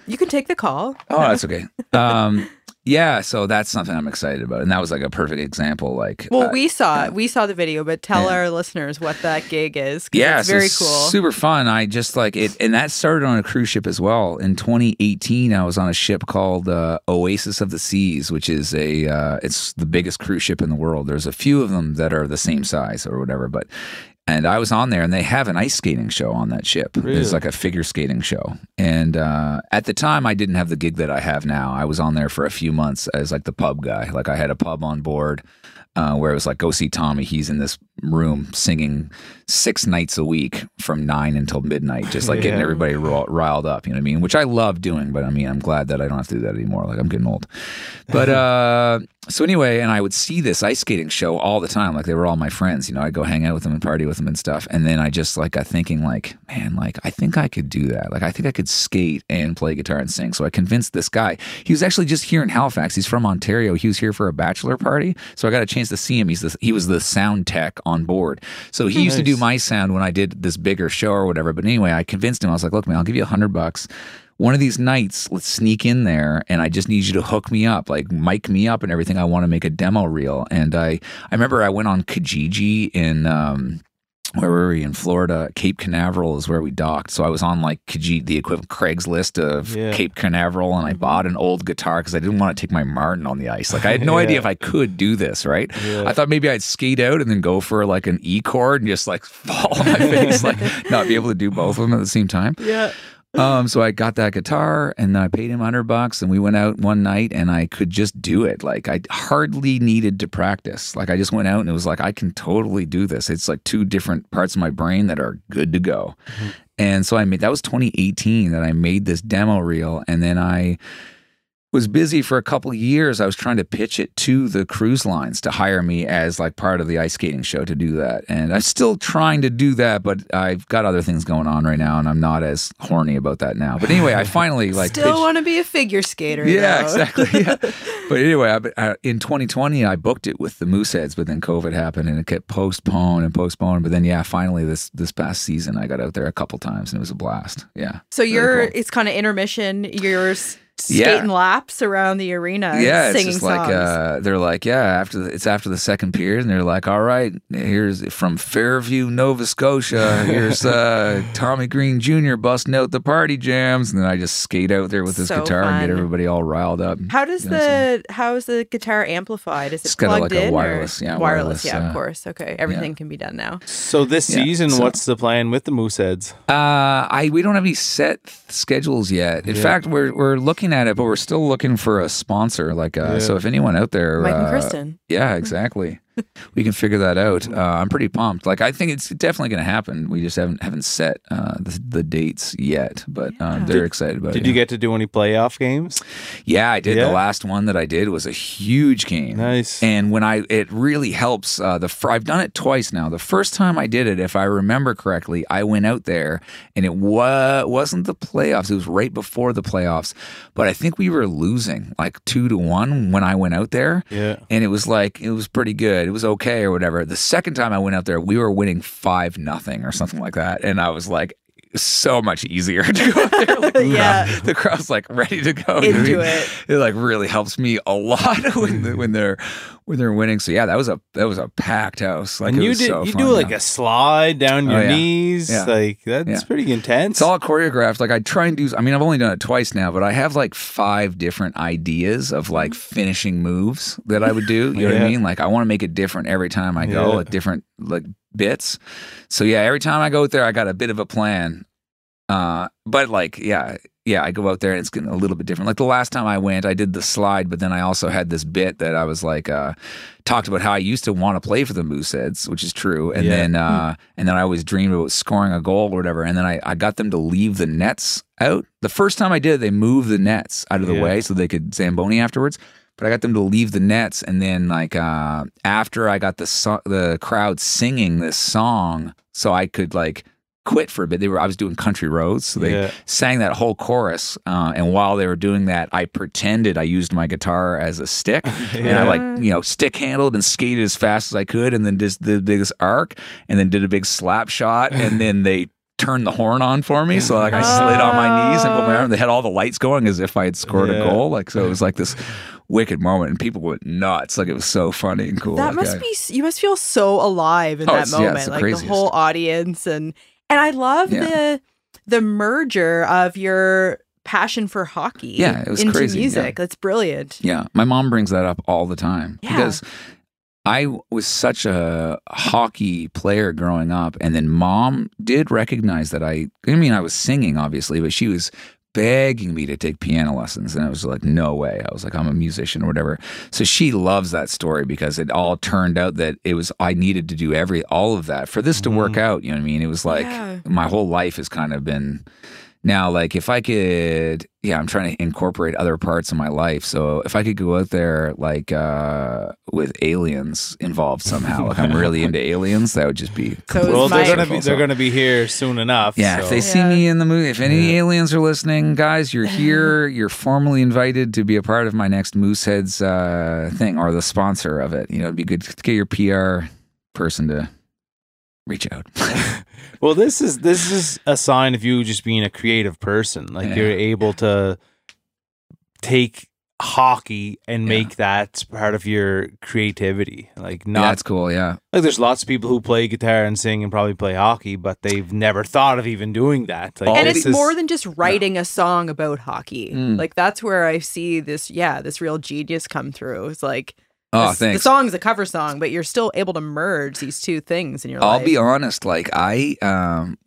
you can take the call Oh, that's okay. Um, yeah, so that's something I'm excited about, and that was like a perfect example. Like, Well, uh, we saw it. We saw the video, but tell Yeah. our listeners what that gig is. yeah, it's so very it's cool. super fun. I just like it, and that started on a cruise ship as well. In 2018, I was on a ship called uh, Oasis of the Seas, which is a uh, it's the biggest cruise ship in the world. There's a few of them that are the same size or whatever, but. And I was on there, and they have an ice skating show on that ship. Really? It's like a figure skating show. And uh, at the time, I didn't have the gig that I have now. I was on there for a few months as like the pub guy. Like I had a pub on board uh, where it was like, go see Tommy. He's in this room singing six nights a week from nine until midnight, just like getting everybody ri- riled up. You know what I mean? Which I love doing, but I mean, I'm glad that I don't have to do that anymore. Like I'm getting old. But uh, so anyway, and I would see this ice skating show all the time. Like they were all my friends. You know, I'd go hang out with them and party with them and stuff. And then I just like got thinking, like, man, like I think I could do that. Like I think I could skate and play guitar and sing. So I convinced this guy. He was actually just here in Halifax. He's from Ontario. He was here for a bachelor party, so I got a chance to see him. He's the, he was the sound tech on board. So he used to do my sound when I did this bigger show or whatever. But anyway, I convinced him. I was like, look, man, I'll give you a hundred bucks. One of these nights, let's sneak in there, and I just need you to hook me up, like mic me up and everything. I want to make a demo reel. And I, I remember I went on Kijiji in. Um, where were we in Florida? Cape Canaveral is where we docked. So I was on like Kijiji, the equivalent Craigslist of Yeah. Cape Canaveral, and I mm-hmm. bought an old guitar because I didn't want to take my Martin on the ice. Like I had no idea if I could do this. Right? Yeah. I thought maybe I'd skate out and then go for like an E chord and just like fall on my face, like not be able to do both of them at the same time. yeah. Um, so I got that guitar and then I paid him hundred bucks and we went out one night and I could just do it. Like I hardly needed to practice. Like I just went out and it was like I can totally do this. It's like two different parts of my brain that are good to go. And so I made that was 2018 that I made this demo reel and then I was busy for a couple of years. I was trying to pitch it to the cruise lines to hire me as like part of the ice skating show to do that. And I'm still trying to do that, but I've got other things going on right now and I'm not as horny about that now. But anyway, I finally like Still pitched- want to be a figure skater. yeah, though. exactly. Yeah. but anyway, I, I, in 2020, I booked it with the Mooseheads, but then COVID happened and it kept postponed and postponed. But then, yeah, finally this this past season, I got out there a couple times and it was a blast. Yeah. So you're cool. it's kind of intermission. You're s- Yeah. skating laps around the arena. yeah, it's singing just songs. like uh, they're like, yeah, after the, it's after the second period, and they're like, all right, here's from Fairview, Nova Scotia. Here's uh, Tommy Green Jr. busting out the party jams, and then I just skate out there with this So guitar and get everybody all riled up. How does You know, so- the how is the guitar amplified? Is it It's got a, plugged like, a in or- wireless- yeah, wireless? wireless, Yeah, uh, of course. Okay, everything can be done now. So this Yeah, season, so- what's the plan with the Mooseheads? Uh, I we don't have any set schedules yet. In Yeah. fact, we're we're looking at it, but we're still looking for a sponsor. Like, uh, Yeah. so if anyone out there, Mike and uh, Kristen. yeah, exactly, we can figure that out. Uh, I'm pretty pumped. Like, I think it's definitely going to happen. We just haven't haven't set uh, the, the dates yet, but um, they're excited about it. Did you get to do any playoff games? Yeah, I did. Yeah? The last one that I did was a huge game. Nice. And when I, it really helps. Uh, the fir- I've done it twice now. The first time I did it, if I remember correctly, I went out there and it wa- wasn't the playoffs. It was right before the playoffs, but I think we were losing like two to one when I went out there. Yeah. And it was like it was pretty good. It was okay or whatever. The second time I went out there, we were winning five nothing or something like that, and I was like. So much easier to go out there. Like, Yeah. the crowd's like ready to go. You know what I Into mean? it. it like really helps me a lot when the, when they're when they're winning. So yeah, that was a that was a packed house. Like and it you was did so you fun, do like yeah. a slide down Oh, your yeah. knees, Yeah. like that's Yeah. pretty intense. It's all choreographed. Like I try and do. I mean, I've only done it twice now, but I have like five different ideas of like mm-hmm. finishing moves that I would do. You know what I mean? Like I want to make it different every time I go, Yeah. like different like bits. So yeah, every time I go out there, I got a bit of a plan. Uh, but like yeah, yeah, I go out there and it's getting a little bit different. Like the last time I went, I did the slide, but then I also had this bit that I was like, uh, talked about how I used to want to play for the Mooseheads, which is true. And Yeah. then, uh, and then I always dreamed about scoring a goal or whatever. And then I, I got them to leave the nets out. The first time I did, it, they moved the nets out of the Yeah. way so they could Zamboni afterwards. But I got them to leave the nets, and then like uh, after I got the so- the crowd singing this song, so I could like quit for a bit. They were I was doing country roads, so they Yeah. sang that whole chorus. Uh, and while they were doing that, I pretended I used my guitar as a stick, and I like you know stick handled and skated as fast as I could, and then just did the biggest arc, and then did a big slap shot, and then they. Turned the horn on for me, so like I slid on my knees and put my arm. They had all the lights going as if I had scored Yeah. a goal. Like so, it was like this wicked moment, and people went nuts. Like it was so funny and cool. That Like, must I- be you must feel so alive in Oh, that it's- yeah, moment, it's the like the whole audience and and I love Yeah. the the merger of your passion for hockey Yeah, it was into crazy, music. That's brilliant. Yeah, my mom brings that up all the time Yeah. because I was such a hockey player growing up, and then mom did recognize that I. I mean, I was singing obviously, but she was begging me to take piano lessons, and I was like, "No way!" I was like, "I'm a musician or whatever." So she loves that story because it all turned out that it was I needed to do every all of that for this to work mm-hmm. out. You know what I mean? It was like Yeah. my whole life has kind of been now like if i could yeah i'm trying to incorporate other parts of my life so if i could go out there like uh with aliens involved somehow like i'm really into aliens that would just be So is well, they're gonna be they're gonna be here soon enough. yeah, so- if they see me in the movie, if any Yeah. aliens are listening, guys, you're here. You're formally invited to be a part of my next Mooseheads uh, thing or the sponsor of it. You know, it'd be good to get your PR person to reach out. Well, this is this is a sign of you just being a creative person. Like Yeah. you're able to take hockey and Yeah. make that part of your creativity. Like yeah, that's cool. Yeah. like there's lots of people who play guitar and sing and probably play hockey, but they've never thought of even doing that. Like and it's is- more than just writing a song about hockey. Mm. Like that's where I see this, yeah, this real genius come through. It's like Oh, this- thanks. the song's a cover song, but you're still able to merge these two things in your life. I'll be honest. Like I, um,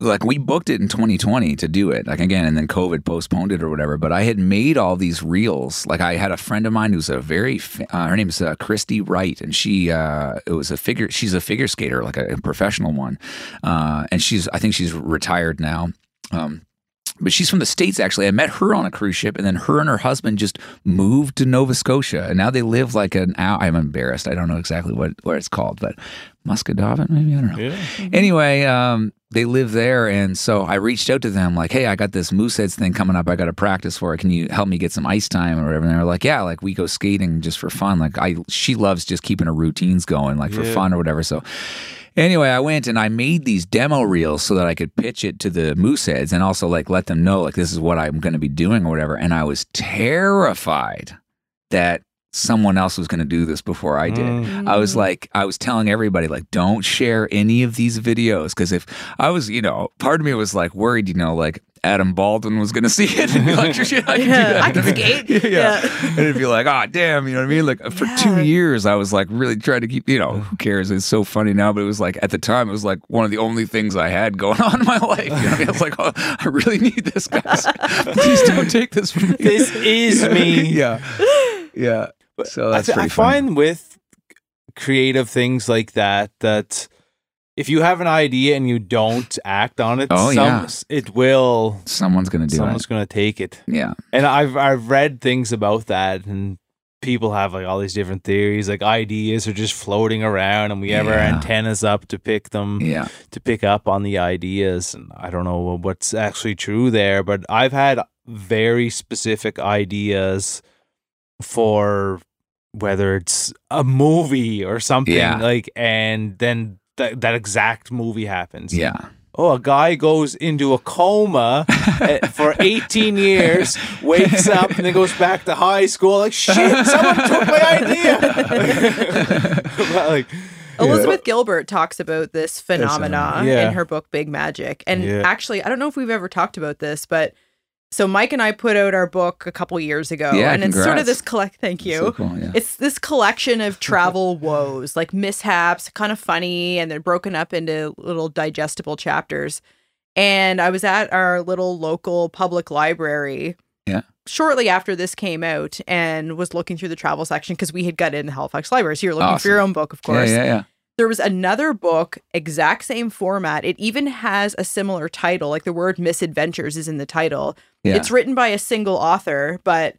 like we booked it in 2020 to do it like again and then covid postponed it or whatever but i had made all these reels like i had a friend of mine who's a very uh, her name is uh, christy wright and she uh, it was a figure she's a figure skater like a, a professional one uh, and she's i think she's retired now um, but she's from the states actually i met her on a cruise ship and then her and her husband just moved to nova scotia and now they live like an hour i'm embarrassed i don't know exactly what where it's called but Musquodoboit maybe i don't know Yeah. anyway, um, they live there, and so I reached out to them like, "Hey, I got this Mooseheads thing coming up. I got to practice for it. Can you help me get some ice time or whatever?" And they were like, "Yeah, like we go skating just for fun. Like I, she loves just keeping her routines going, like for Yeah. fun or whatever." So. Anyway, I went and I made these demo reels so that I could pitch it to the Mooseheads and also like let them know like this is what I'm going to be doing or whatever. And I was terrified that someone else was going to do this before I did. Mm. I was like, I was telling everybody, like, don't share any of these videos. Cause if I was, you know, part of me was like worried, you know, like Adam Baldwin was going to see it and be like, shit, I can do Yeah, that. I can skate. yeah. Yeah. And it'd be like, oh, damn. You know what I mean? Like uh, for Yeah. two years, I was like really trying to keep, you know, who cares? It's so funny now, but it was like at the time, it was like one of the only things I had going on in my life. You know what I mean? I was like, oh, I really need this, guys. Please don't take this from me. This is me. yeah. Yeah. So that's I, th- pretty I funny. find with creative things like that that if you have an idea and you don't act on it, Oh, yeah. it will. Someone's going to do Someone's it. going to take it. Yeah. And I've I've read things about that, and people have like all these different theories. Like ideas are just floating around, and we have our antennas up to pick them, Yeah. to pick up on the ideas. And I don't know what's actually true there, but I've had very specific ideas for whether it's a movie or something Yeah. like, and then th- that exact movie happens. Yeah. Oh, a guy goes into a coma uh, for 18 years, wakes up, and then goes back to high school. Like, shit, someone took my idea. But, like, Elizabeth Gilbert talks about this phenomena Yeah. in her book Big Magic. And Yeah. actually, I don't know if we've ever talked about this, but so Mike and I put out our book a couple years ago. Yeah, and it's sort of this collect thank you. So cool. Yeah. It's this collection of travel woes, like mishaps, kind of funny, and they're broken up into little digestible chapters. And I was at our little local public library. Yeah. Shortly after this came out, and was looking through the travel section because we had got in the Halifax Library. So you're looking for your own book, of course. Yeah, yeah, yeah. There was another book, exact same format. It even has a similar title, like the word misadventures is in the title. Yeah. It's written by a single author, but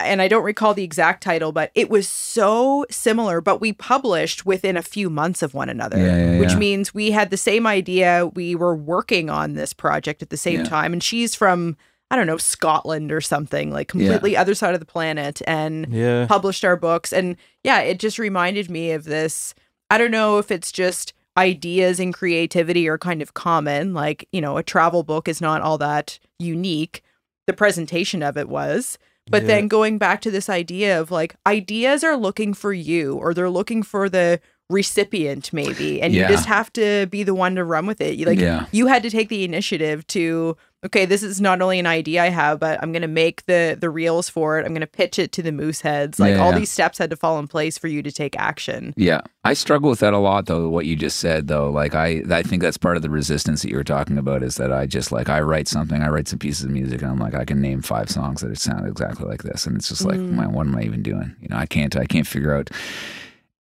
and I don't recall the exact title, but it was so similar, but we published within a few months of one another, Yeah, yeah, which yeah. means we had the same idea. We were working on this project at the same Yeah. time, and she's from I don't know Scotland or something, like completely other side of the planet, and yeah. published our books. And yeah, it just reminded me of this. I don't know if it's just ideas and creativity are kind of common. Like, you know, a travel book is not all that unique. The presentation of it was. But Yeah. then going back to this idea of like ideas are looking for you or they're looking for the recipient maybe and Yeah. you just have to be the one to run with it. You- Like Yeah. you had to take the initiative to okay, this is not only an idea I have, but I'm going to make the the reels for it. I'm going to pitch it to the Mooseheads. Like Yeah, all yeah. these steps had to fall in place for you to take action. Yeah, I struggle with that a lot, though. What you just said, though, like I, I think that's part of the resistance that you were talking about is that I just like I write something, I write some pieces of music, and I'm like I can name five songs that sound exactly like this, and it's just like, mm. man, what am I even doing? You know, I can't, I can't figure out.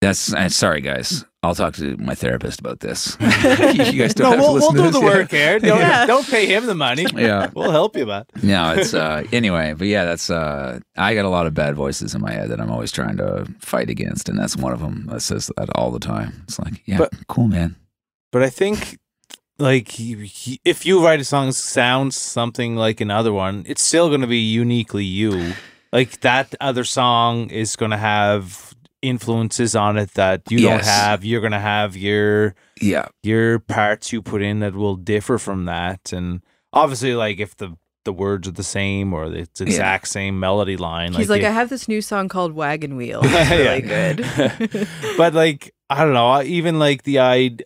That's uh, sorry, guys. I'll talk to my therapist about this. you guys don't No, have we'll, to listen we'll to do the this. work here. Don't, Yeah. don't pay him the money. Yeah. We'll help you, man. no, it's uh anyway, but yeah, that's uh I got a lot of bad voices in my head that I'm always trying to fight against, and that's one of them that says that all the time. It's like, yeah, But- cool, man. But I think, like, if you write a song that sounds something like another one, it's still going to be uniquely you. Like that other song is going to have influences on it that you don't have. You're going to have your Yeah, your parts you put in that will differ from that, and obviously, like if the the words are the same or it's the Yeah. exact same melody line, He's like, it- I have this new song called Wagon Wheel. It's really good. but like I don't know, even like the I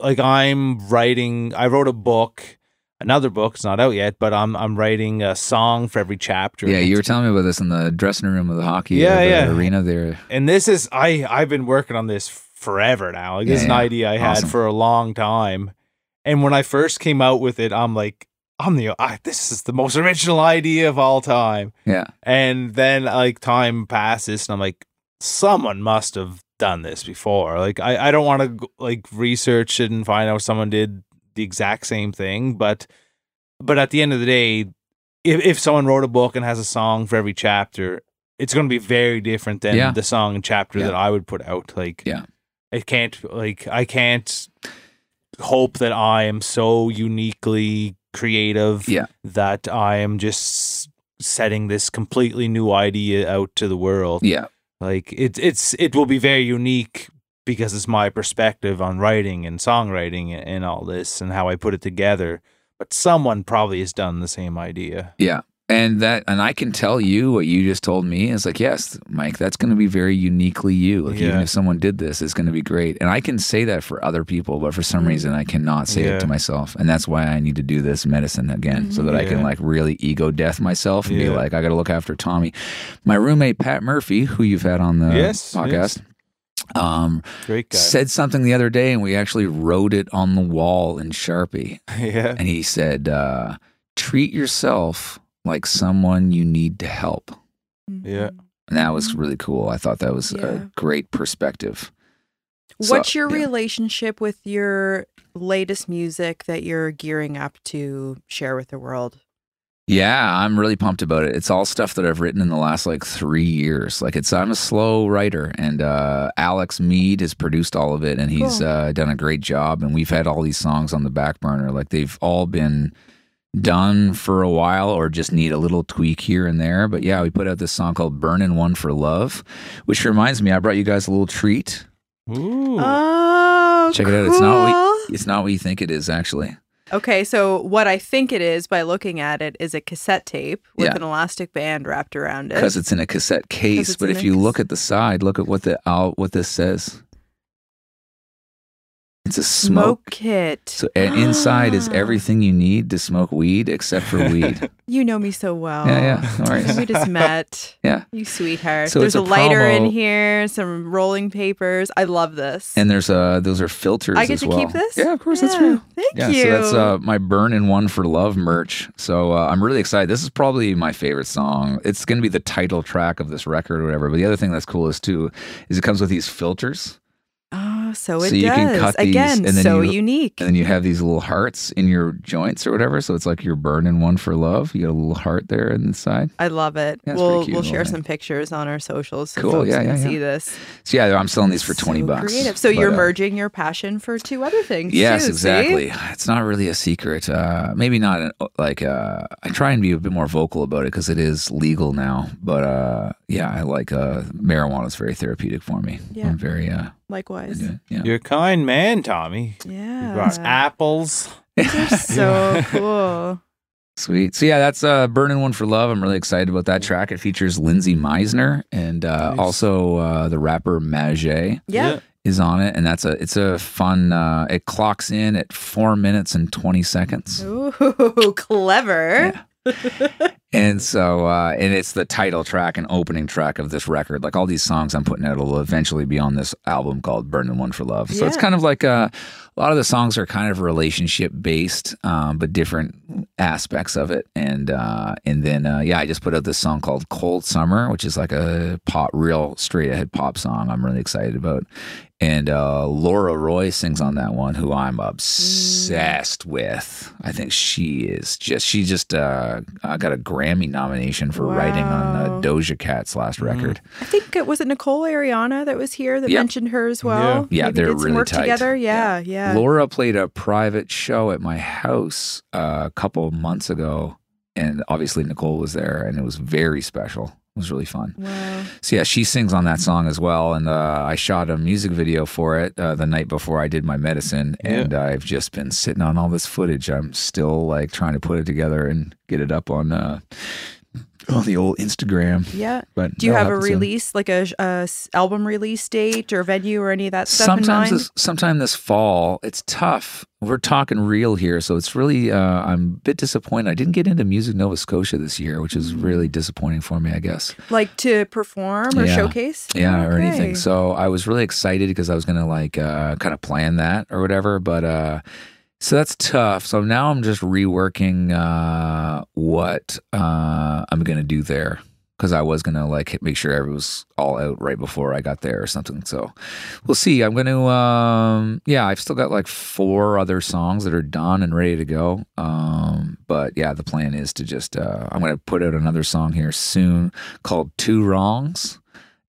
like I'm writing I wrote a book, another book, it's not out yet, but I'm I'm writing a song for every chapter. yeah. You were telling me about this in the dressing room of the hockey, Yeah, the yeah. arena there. and this is I I've been working on this forever now. Like this Yeah, is an idea I had for a long time. And when I first came out with it, I'm like, I'm the I, this is the most original idea of all time. Yeah. And then like time passes, and I'm like, someone must have done this before. Like I, I don't want to like research it and find out someone did the exact same thing, but but at the end of the day, if if someone wrote a book and has a song for every chapter, it's going to be very different than Yeah. the song and chapter Yeah. that I would put out. Like Yeah. it can't like I can't hope that I am so uniquely creative Yeah. that I am just setting this completely new idea out to the world. Yeah. Like it's it's it will be very unique because it's my perspective on writing and songwriting and, and all this and how I put it together. But someone probably has done the same idea. Yeah. And that, and I can tell you what you just told me is like, yes, Mike, that's going to be very uniquely you. Like, even if someone did this, it's going to be great. And I can say that for other people, but for some reason, I cannot say it to myself. And that's why I need to do this medicine again so that I can like really ego death myself and be like, I got to look after Tommy. My roommate, Pat Murphy, who you've had on the Yes, podcast, um, Great guy. said something the other day, and we actually wrote it on the wall in Sharpie yeah. and he said, uh, "Treat yourself like someone you need to help." Yeah. And that was really cool. I thought that was Yeah. a great perspective. So, What's your yeah. relationship with your latest music that you're gearing up to share with the world? Yeah, I'm really pumped about it. It's all stuff that I've written in the last like three years. Like it's I'm a slow writer, and uh, Alex Mead has produced all of it, and he's Cool. uh, done a great job. And we've had all these songs on the back burner, like they've all been done for a while, or just need a little tweak here and there. But yeah, we put out this song called "Burnin' One for Love," which reminds me, I brought you guys a little treat. Ooh. Oh, Check it out. It's not what. It's not what you think it is, actually. Okay, so what I think it is by looking at it is a cassette tape with Yeah. an elastic band wrapped around it. because it's in a cassette case. But if you cas- look at the side, look at what the out what this says. It's a smoke. Smoke kit. So and inside is everything you need to smoke weed except for weed. You know me so well. Yeah, yeah, no worries. we just met. Yeah. You sweetheart. So There's a, a lighter in here, some rolling papers. I love this. And there's uh those are filters I get to well. keep this? Yeah, of course, that's Yeah, for you. Thank Yeah, you. so that's uh, my burnin' one for love merch. So uh, I'm really excited. This is probably my favorite song. It's going to be the title track of this record or whatever. But the other thing that's cool is too is it comes with these filters. So it So you does. can cut these, Again, and then so you- unique. And then you have these little hearts in your joints or whatever. So it's like you're burning one for love. You got a little heart there inside. I love it. Yeah, we'll we'll share some pictures on our socials so Cool, folks yeah, can yeah, see this. So yeah, I'm selling these for 20 So bucks. Creative. So But, you're uh, merging your passion for two other things. Yes, too, see? exactly. It's not really a secret. Uh, maybe not an- like uh, I try and be a bit more vocal about it because it is legal now. But uh, yeah, I like uh, marijuana is very therapeutic for me. Yeah. I'm very uh, Likewise. into. Yeah. You're a kind man, Tommy. You Yeah. brought apples. These are so cool. Sweet. So yeah, that's uh Burning One for Love. I'm really excited about that track. It features Lindsay Meisner and uh, Nice. also uh, the rapper Maget Yeah. is on it, and that's a it's a fun. Uh, it clocks in at four minutes and twenty seconds. Ooh, clever. And so, uh, and it's the title track and opening track of this record. Like all these songs I'm putting out will eventually be on this album called Burning One for Love. So it's kind of like uh, a lot of the songs are kind of relationship based, um, but different aspects of it. And uh, and then uh, yeah, I just put out this song called Cold Summer, which is like a pop, real straight ahead pop song. I'm really excited about. And uh, Laura Roy sings on that one, who I'm obsessed with. I think she is just she just uh, uh, got a Grammy nomination for writing on uh, Doja Cat's last record. I think it was it Nicole Ariana that was here that Yep. mentioned her as well. Yeah, Maybe they're really work tight. together. Yeah, yeah. Laura played a private show at my house uh, a couple of months ago, and obviously Nicole was there, and it was very special. It was really fun. Wow. So yeah, she sings on that song as well, and uh, I shot a music video for it uh, the night before I did my medicine, and I've just been sitting on all this footage. I'm still like trying to put it together and get it up on on the old Instagram. Yeah. But Do you have a happen soon. release, like a, album release date or venue or any of that stuff in Sometimes mind? this, sometime this fall, it's tough. We're talking real here, so it's really. Uh, I'm a bit disappointed. I didn't get into Music Nova Scotia this year, which Mm. is really disappointing for me. I guess. like to perform or Yeah. showcase? yeah or anything so i was really excited because i was gonna like uh kind of plan that or whatever but uh So that's tough. So now I'm just reworking uh, what uh, I'm gonna do there because I was gonna like make sure everything was all out right before I got there or something. So we'll see. I'm gonna um, yeah, I've still got like four other songs that are done and ready to go. Um, but yeah, the plan is to just uh, I'm gonna put out another song here soon called Two Wrongs.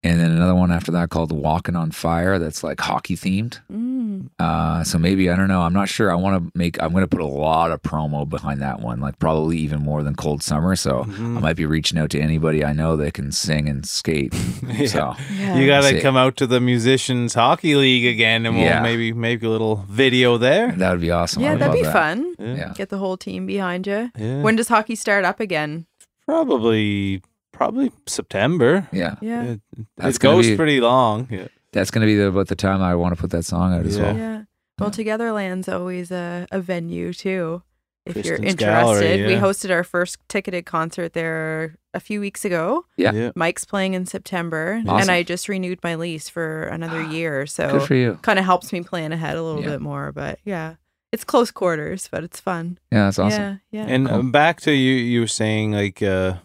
And then another one after that called Walking on Fire that's like hockey themed. Mm. Uh, so maybe I don't know. I'm not sure. I want to make. I'm going to put a lot of promo behind that one, like probably even more than Cold Summer. So Mm-hmm. I might be reaching out to anybody I know that can sing and skate. Yeah. So Yeah. You gotta come out to the musicians hockey league again, and we'll Yeah. maybe make a little video there. that would be awesome. Yeah, that'd be that. fun. Yeah. Get the whole team behind you. Yeah. When does hockey start up again? Probably, probably September. Yeah, Yeah. It, it goes be- pretty long. Yeah. that's going to be the, about the time I want to put that song out as Yeah. well. Yeah. Well, Togetherland's always a, a venue too. If you're interested, Gallery, we hosted our first ticketed concert there a few weeks ago. Yeah. Mike's playing in September, Awesome. and I just renewed my lease for another year. Good So for you. kind of helps me plan ahead a little Yeah. bit more. But yeah, it's close quarters, but it's fun. Yeah, that's awesome. Yeah, yeah. And Cool. um, back to you, you were saying like uh,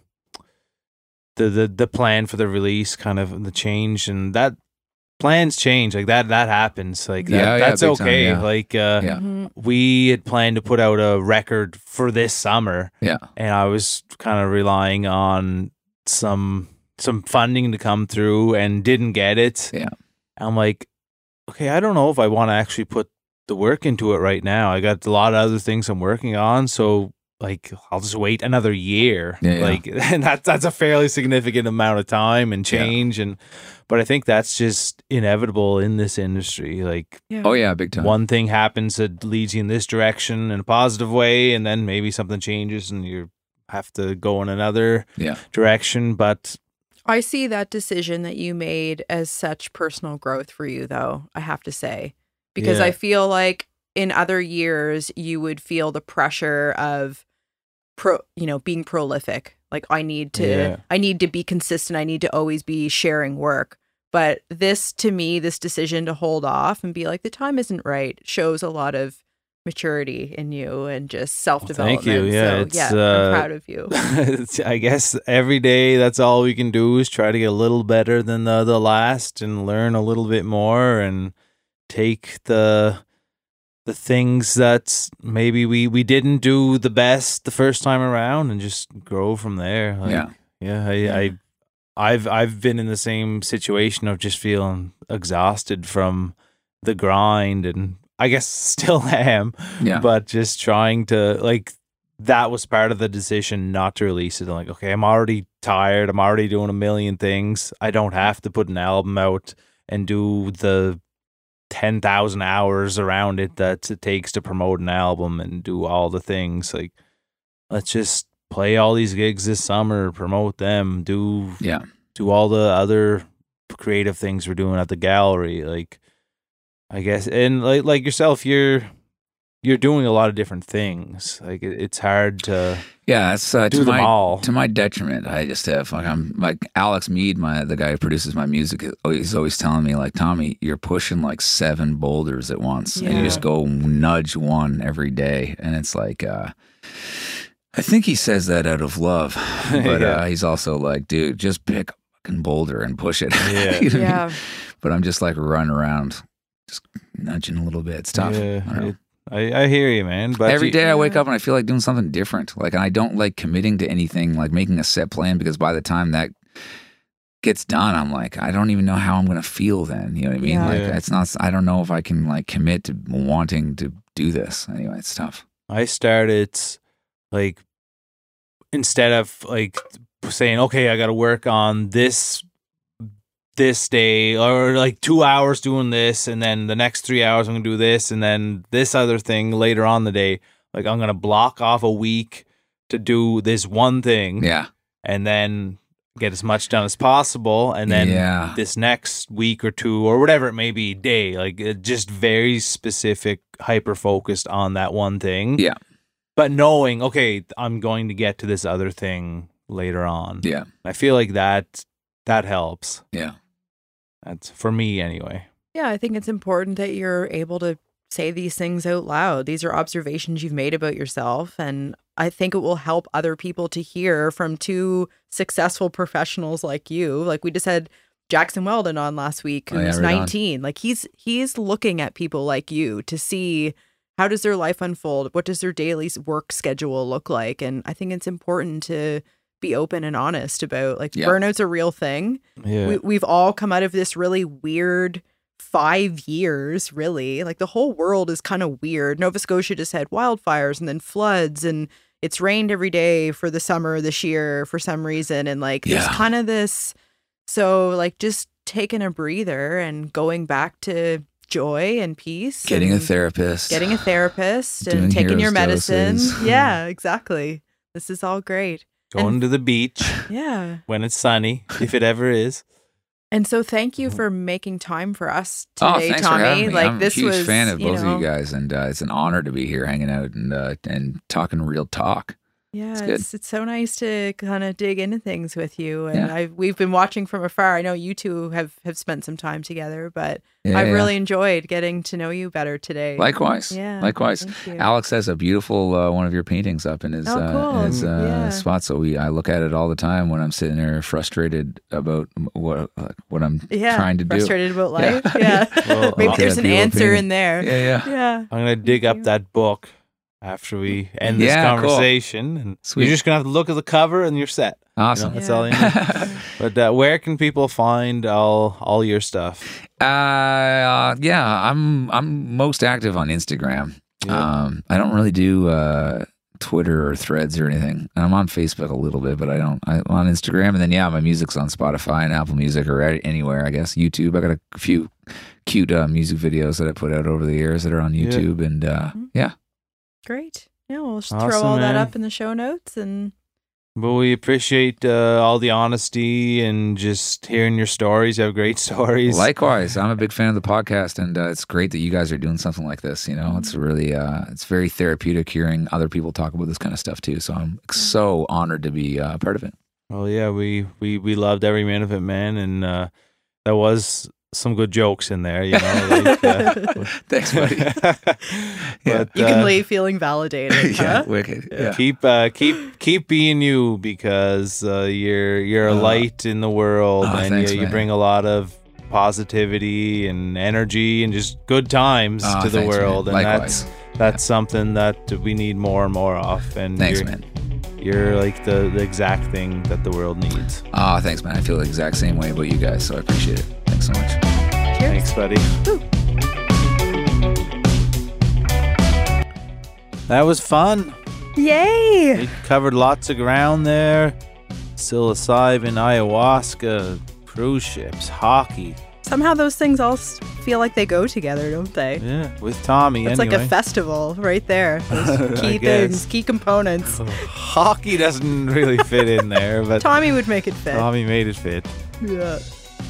the the the plan for the release, kind of the change, and that plans change. Like that that happens. Like that, Yeah, yeah, that's big time, okay. yeah. Like uh, Yeah. Mhm. we had planned to put out a record for this summer, Yeah. and I was kind of relying on some some funding to come through, and didn't get it. Yeah. I'm like, okay, I don't know if I want to actually put the work into it right now. I got a lot of other things I'm working on, so like I'll just wait another year. Yeah, yeah. Like and that's that's a fairly significant amount of time and Yeah. change and but I think that's just inevitable in this industry. Like yeah. Oh yeah, big time. one thing happens that leads you in this direction in a positive way and then maybe something changes and you have to go in another Yeah. direction. But I see that decision that you made as such personal growth for you, though, I have to say. Because Yeah. I feel like in other years, you would feel the pressure of pro, you know, being prolific. Like I need to, Yeah. I need to be consistent. I need to always be sharing work. But this, to me, this decision to hold off and be like, the time isn't right, shows a lot of maturity in you and just self development. Thank you. Yeah, so, yeah, uh, I'm proud of you. I guess every day that's all we can do is try to get a little better than the, the last and learn a little bit more and take the the things that maybe we we didn't do the best the first time around and just grow from there. Like, Yeah. yeah. I, I I've I've been in the same situation of just feeling exhausted from the grind and I guess still am Yeah. but just trying to like that was part of the decision not to release it. I'm like, okay, I'm already tired. I'm already doing a million things. I don't have to put an album out and do the ten thousand hours around it that it takes to promote an album and do all the things. Like, let's just play all these gigs this summer, promote them, do yeah. do all the other creative things we're doing at the gallery like i guess and like like yourself you're you're doing a lot of different things like it, it's hard to Yeah, it's uh, to my all to my detriment. I just have like I'm like Alex Mead, my the guy who produces my music. He's always telling me like Tommy, you're pushing like seven boulders at once, and you just go nudge one every day, and it's like. uh I think he says that out of love, but Yeah. uh, he's also like, dude, just pick a fucking boulder and push it. Yeah. You know what I mean? yeah. But I'm just like running around, just nudging a little bit. It's tough. Yeah, I don't know. it- I, I hear you man but Every you- day I wake up and I feel like doing something different. Like, and I don't like committing to anything, like making a set plan, because by the time that gets done, I'm like, I don't even know how I'm going to feel then. You know what I mean? Yeah. Like, it's not, I don't know if I can like commit to wanting to do this. Anyway, it's tough. I started like instead of like saying, okay, I got to work on this this day or like two hours doing this, and then the next three hours I'm gonna do this, and then this other thing later on the day. Like I'm gonna block off a week to do this one thing, Yeah. and then get as much done as possible, and then yeah. this next week or two or whatever it may be day like just very specific hyper focused on that one thing Yeah. but knowing okay i'm going to get to this other thing later on Yeah. i feel like that that helps Yeah. That's for me anyway Yeah, I think it's important that you're able to say these things out loud. These are observations you've made about yourself. And I think it will help other people to hear from two successful professionals like you. Like we just had Jackson Weldon on last week, Oh, who's yeah, right on. 19. Like he's he's looking at people like you to see how does their life unfold? What does their daily work schedule look like? And I think it's important to be open and honest about like Yeah. burnout's a real thing. Yeah. We, we've all come out of this really weird five years, really. Like the whole world is kind of weird. Nova Scotia just had wildfires and then floods, and it's rained every day for the summer this year for some reason. And like there's kind of this. So, like, just taking a breather and going back to joy and peace. Getting a therapist. Getting a therapist and taking your medicine. doses. Yeah, exactly. This is all great. Going to the beach Yeah. when it's sunny, if it ever is. And so thank you for making time for us Oh, today, thanks Tommy. for me. Like I'm this a huge was fan of both know, of you guys, and uh, it's an honor to be here, hanging out and uh, and talking real talk. Yeah, It's it's, good. it's so nice to kind of dig into things with you. And Yeah. I've we've been watching from afar. I know you two have have spent some time together, but Yeah, I've yeah. really enjoyed getting to know you better today. likewise. Yeah, likewise. Alex has a beautiful uh, one of your paintings up in his Oh, uh, his uh, Yeah. spot. So we I look at it all the time when I'm sitting there frustrated about what like, what I'm yeah, trying to do. frustrated about Yeah. life. Yeah, Well, maybe there's an answer painting. in there. Yeah, yeah. Yeah. I'm gonna dig Thank up you. that book after we end this Yeah, cool. conversation, and Sweet. you're just gonna have to look at the cover and you're set. You know, Awesome. that's Yeah. all you need. but uh, where can people find all all your stuff? Uh, yeah, I'm I'm most active on Instagram. Yeah. Um, I don't really do uh, Twitter or Threads or anything. I'm on Facebook a little bit, but I don't. I'm on Instagram, and then yeah, my music's on Spotify and Apple Music or anywhere. I guess YouTube. I got a few cute uh, music videos that I put out over the years that are on Yeah. YouTube, and uh, yeah, Great. Yeah, we'll just throw Awesome, all that up in the show notes and But we appreciate uh, all the honesty and just hearing your stories. You have great stories. Likewise, I'm a big fan of the podcast, and uh, it's great that you guys are doing something like this. You know, it's really, uh, it's very therapeutic hearing other people talk about this kind of stuff too. So I'm so honored to be uh, part of it. Well, yeah, we we we loved every minute of it, man, and uh, there was some good jokes in there. You know, like, uh, Thanks, buddy. Yeah. but, you can uh, leave feeling validated. yeah, huh? wicked. Yeah. keep uh, keep keep being you because uh, you're you're a Uh, light in the world oh, and thanks, you, you bring a lot of positivity and energy and just good times Oh, to the thanks, man. world and Likewise. that's that's something that we need more and more of and Thanks, you're, man. you're like the, the exact thing that the world needs Oh, thanks, man. I feel the exact same way about you guys, so I appreciate it. Thanks so much. thanks buddy that was fun Yay! we covered lots of ground there psilocybin ayahuasca cruise ships hockey Somehow those things all feel like they go together, don't they? Yeah, with Tommy. It's like a festival right there. Those key things, key components. Oh, hockey doesn't really fit in there, but Tommy would make it fit. Tommy made it fit. Yeah.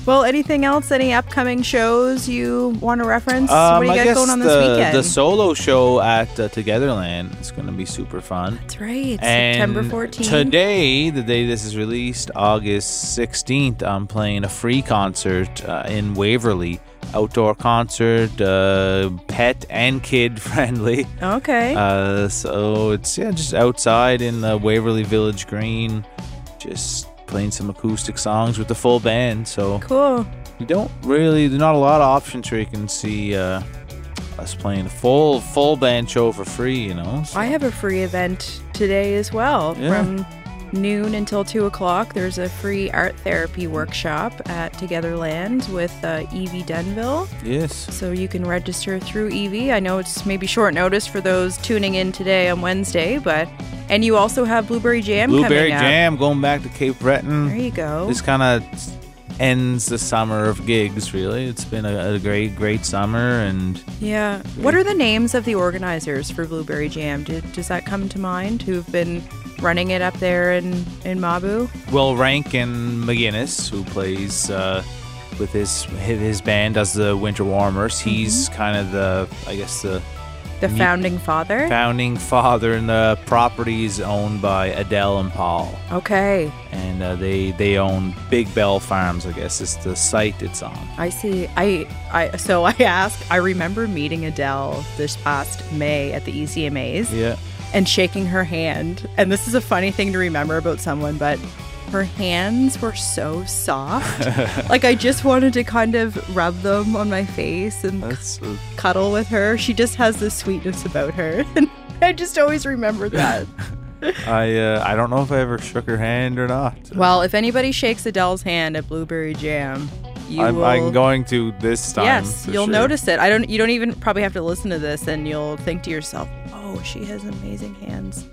Well, anything else? Any upcoming shows you want to reference? Um, what do you I got guess going on this the, weekend? the solo show at uh, Togetherland is going to be super fun. That's right. And September 14th. Today, the day this is released, August 16th, I'm playing a free concert uh, in Waverley. Outdoor concert, uh, pet and kid friendly. Okay. Uh, so it's yeah, just outside in the Waverley Village Green, just playing some acoustic songs with the full band. So cool. you don't really there's not a lot of options where you can see uh, us playing a full full band show for free. You know. So- I have a free event today as well Yeah. from noon until 2 o'clock. There's a free art therapy workshop at Togetherland with uh, Evie Denville. yes. So you can register through Evie. I know it's maybe short notice for those tuning in today on Wednesday, but and you also have Blueberry Jam Blueberry coming up. Jam going back to Cape Breton. There you go. This kind of ends the summer of gigs. Really, it's been a, a great great summer and. Yeah. What are the names of the organizers for Blueberry Jam? Did, does that come to mind? Who've been running it up there in in Mabou? Well, Rankin McGinnis, who plays uh, with his his band as the Winter Warmers, he's kind of the I guess the The founding father. founding father, and the property is owned by Adele and Paul, okay, and uh, they they own Big Bell Farms. I guess is the site it's on. I see. I I so I asked. I remember meeting Adele this past May at the ECMAs Yeah, and shaking her hand. And this is a funny thing to remember about someone, but her hands were so soft. like I just wanted to kind of rub them on my face and uh, cuddle with her. She just has this sweetness about her. And I just always remember that. I uh, I don't know if I ever shook her hand or not. well, if anybody shakes Adele's hand at Blueberry Jam, you I'm, will I'm going to this time. Yes, you'll sure. notice it. I don't you don't even probably have to listen to this and you'll think to yourself, "Oh, she has amazing hands."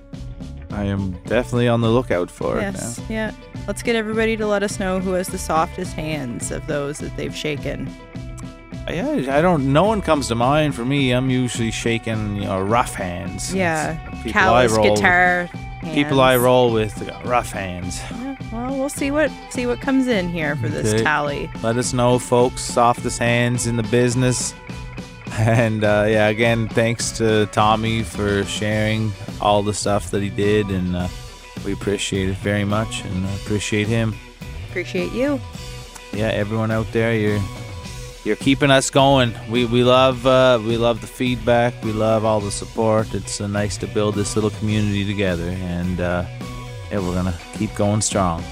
I am definitely on the lookout for yes. it Yeah. Let's get everybody to let us know who has the softest hands of those that they've shaken. Yeah, I don't. No one comes to mind for me. I'm usually shaking, you know, rough hands. Yeah. People Callous I roll guitar. With. People I roll with uh, rough hands. Yeah, well, we'll see what see what comes in here for this Okay. tally. Let us know, folks. Softest hands in the business. And uh, yeah, again, thanks to Tommy for sharing all the stuff that he did, and uh, we appreciate it very much, and appreciate him. Appreciate you. yeah, everyone out there, you're you're keeping us going. We we love uh, we love the feedback. We love all the support. It's uh, nice to build this little community together, and uh, yeah, we're gonna keep going strong.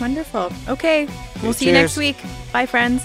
Wonderful. Okay. We'll Okay, see you next week. Bye, friends.